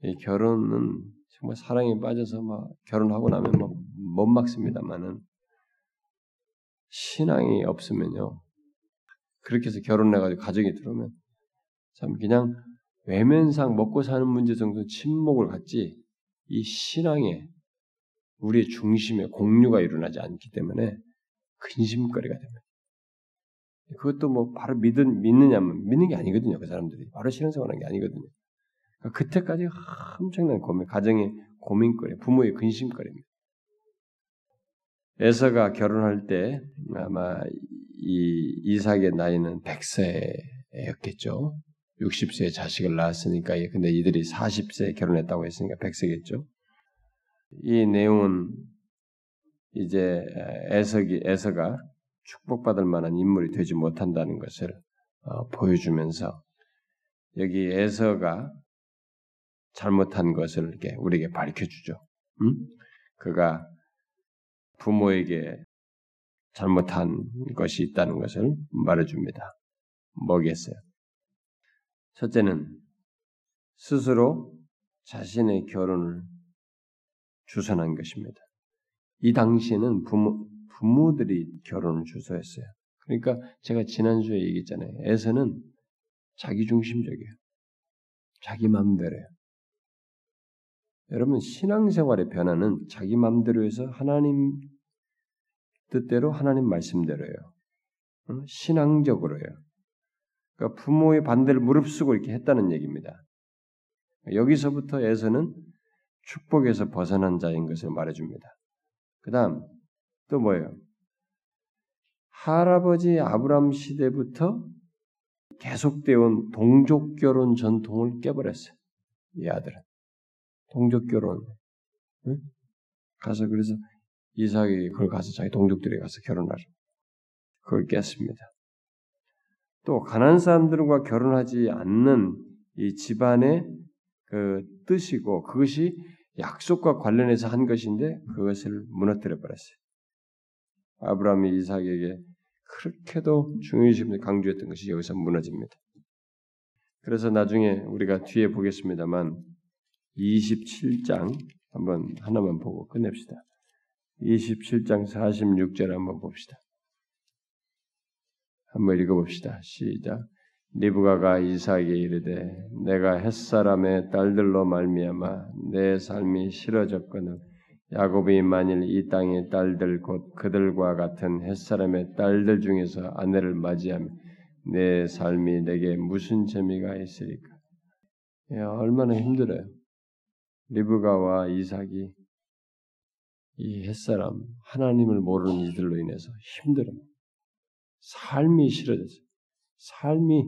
이 결혼은 정말 사랑에 빠져서 막 결혼하고 나면 막못 막습니다만은 신앙이 없으면요. 그렇게 해서 결혼해가지고 가정이 들어오면 참 그냥 외면상 먹고 사는 문제 정도 침묵을 갖지 이 신앙에 우리의 중심에 공유가 일어나지 않기 때문에 근심거리가 됩니다. 그것도 뭐 바로 믿은 믿느냐면 믿는 게 아니거든요. 그 사람들이 바로 신앙생활하는 게 아니거든요. 그러니까 그때까지 엄청난 고민, 가정의 고민거리, 부모의 근심거리입니다. 에서가 결혼할 때 아마 이 이삭의 나이는 100세였겠죠. 60세에 자식을 낳았으니까 근데 이들이 40세에 결혼했다고 했으니까 100세겠죠. 이 내용은 이제 에서기 에서가 축복받을 만한 인물이 되지 못한다는 것을 어, 보여주면서 여기 에서가 잘못한 것을 이렇게 우리에게 밝혀주죠. 음? 그가 부모에게 잘못한 것이 있다는 것을 말해줍니다. 뭐겠어요? 첫째는 스스로 자신의 결혼을 주선한 것입니다. 이 당시에는 부모, 부모들이 결혼을 주소했어요. 그러니까 제가 지난주에 얘기했잖아요. 에서는 자기중심적이에요. 자기 마음대로예요. 여러분 신앙생활의 변화는 자기 마음대로 해서 하나님 뜻대로 하나님 말씀대로예요. 신앙적으로요. 그러니까 부모의 반대를 무릅쓰고 이렇게 했다는 얘기입니다. 여기서부터 에서는 축복에서 벗어난 자인 것을 말해줍니다. 그 다음 또 뭐예요? 할아버지 아브람 시대부터 계속되어 온 동족 결혼 전통을 깨버렸어요. 이 아들은 동족 결혼. 응? 가서 그래서 이삭이 그걸 가서 자기 동족들이 가서 결혼하죠. 그걸 깼습니다. 또 가난한 사람들과 결혼하지 않는 이 집안의 그 뜻이고 그것이 약속과 관련해서 한 것인데 그것을 무너뜨려 버렸어요. 아브라함이 이삭에게 그렇게도 중요심을 강조했던 것이 여기서 무너집니다. 그래서 나중에 우리가 뒤에 보겠습니다만 27장 한번 하나만 보고 끝냅시다. 27장 46절 한번 봅시다. 한번 읽어봅시다. 시작. 리브가가 이삭에게 이르되 내가 햇사람의 딸들로 말미암아 내 삶이 싫어졌거늘 야곱이 만일 이 땅의 딸들 곧 그들과 같은 햇사람의 딸들 중에서 아내를 맞이하면 내 삶이 내게 무슨 재미가 있으리까? 야, 얼마나 힘들어요. 리브가와 이삭이 이 햇사람 하나님을 모르는 이들로 인해서 힘들어. 삶이 싫어졌어요. 삶이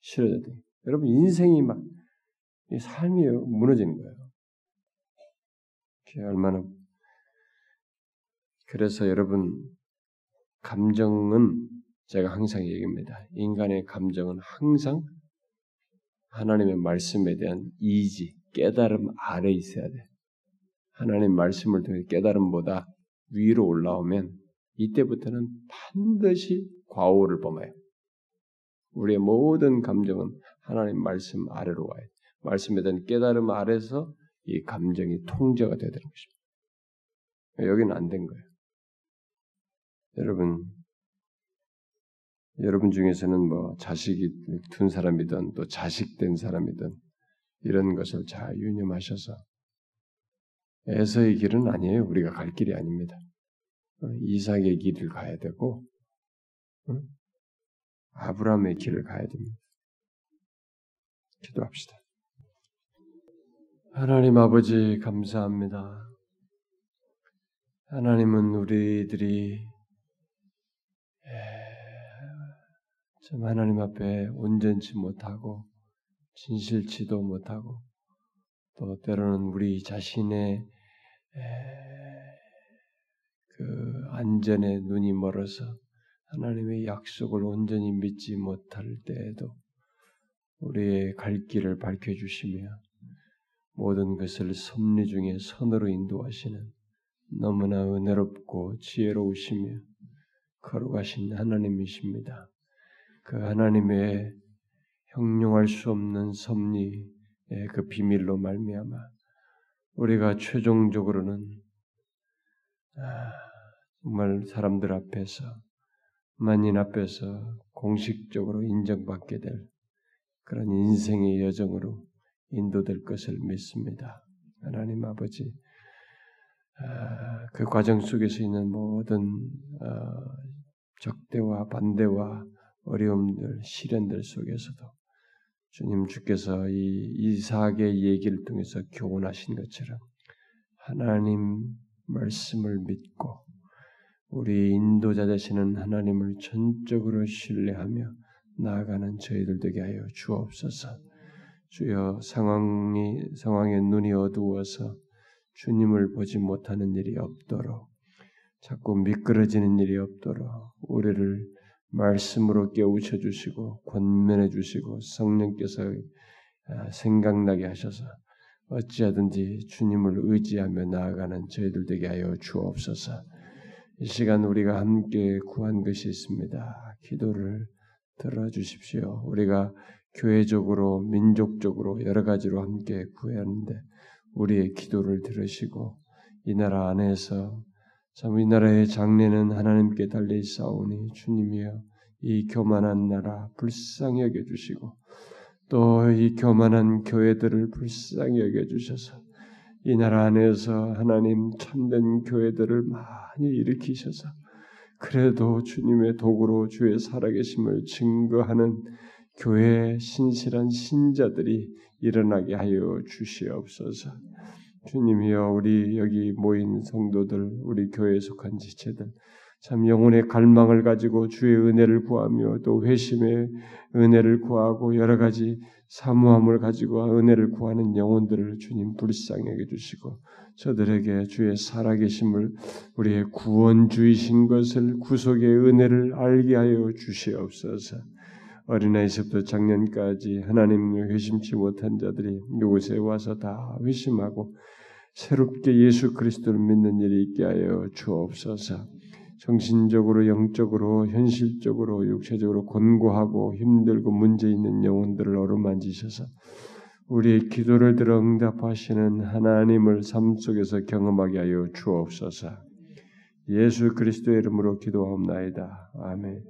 싫어졌대. 여러분 인생이 막 삶이 무너지는 거예요. 얼마나 그래서 여러분 감정은 제가 항상 얘기합니다. 인간의 감정은 항상 하나님의 말씀에 대한 이지, 깨달음 아래 있어야 돼. 하나님 말씀을 통해 깨달음보다 위로 올라오면 이때부터는 반드시 과오를 범해요. 우리의 모든 감정은 하나님 말씀 아래로 와요. 말씀에 대한 깨달음 아래서 이 감정이 통제가 되야 되는 것입니다. 여기는 안 된 거예요. 여러분, 여러분 중에서는 뭐 자식이 둔 사람이든 또 자식된 사람이든 이런 것을 잘 유념하셔서 에서의 길은 아니에요. 우리가 갈 길이 아닙니다. 어, 이삭의 길을 가야 되고 아브라함의 길을 가야 됩니다. 기도합시다. 하나님 아버지 감사합니다. 하나님은 우리들이 참 하나님 앞에 온전치 못하고 진실치도 못하고 또 때로는 우리 자신의 그 안전에 눈이 멀어서 하나님의 약속을 온전히 믿지 못할 때에도 우리의 갈 길을 밝혀주시며 모든 것을 섭리 중에 선으로 인도하시는 너무나 은혜롭고 지혜로우시며 거룩하신 하나님이십니다. 그 하나님의 형용할 수 없는 섭리의 그 비밀로 말미암아 우리가 최종적으로는 아, 정말 사람들 앞에서 만인 앞에서 공식적으로 인정받게 될 그런 인생의 여정으로 인도될 것을 믿습니다. 하나님 아버지, 아, 그 과정 속에서 있는 모든 어, 적대와 반대와 어려움들, 시련들 속에서도 주님 주께서 이 이삭의 얘기를 통해서 교훈하신 것처럼 하나님 말씀을 믿고 우리 인도자 되시는 하나님을 전적으로 신뢰하며 나아가는 저희들 되게 하여 주옵소서. 주여 상황이 상황의 눈이 어두워서 주님을 보지 못하는 일이 없도록 자꾸 미끄러지는 일이 없도록 우리를 말씀으로 깨우쳐 주시고 권면해 주시고 성령께서 아, 생각나게 하셔서 어찌하든지 주님을 의지하며 나아가는 저희들 되게 하여 주옵소서. 이 시간 우리가 함께 구한 것이 있습니다. 기도를 들어 주십시오. 우리가 교회적으로 민족적으로 여러 가지로 함께 구했는데 우리의 기도를 들으시고 이 나라 안에서 참 이 나라의 장래는 하나님께 달려 있사오니 주님이여 이 교만한 나라 불쌍히 여겨 주시고 또 이 교만한 교회들을 불쌍히 여겨 주셔서 이 나라 안에서 하나님 참된 교회들을 많이 일으키셔서 그래도 주님의 도구로 주의 살아계심을 증거하는 교회 신실한 신자들이 일어나게 하여 주시옵소서. 주님이여 우리 여기 모인 성도들, 우리 교회에 속한 지체들 참 영혼의 갈망을 가지고 주의 은혜를 구하며 또 회심의 은혜를 구하고 여러 가지 사모함을 가지고 은혜를 구하는 영혼들을 주님 불쌍히 여 주시고 저들에게 주의 살아계심을 우리의 구원주이신 것을 구속의 은혜를 알게 하여 주시옵소서. 어린아이서부터 작년까지 하나님을 회심치 못한 자들이 이곳에 와서 다 회심하고 새롭게 예수 그리스도를 믿는 일이 있게 하여 주옵소서. 정신적으로, 영적으로, 현실적으로, 육체적으로 곤고하고 힘들고 문제 있는 영혼들을 어루만지셔서 우리의 기도를 들어 응답하시는 하나님을 삶 속에서 경험하게 하여 주옵소서. 예수 그리스도의 이름으로 기도하옵나이다. 아멘.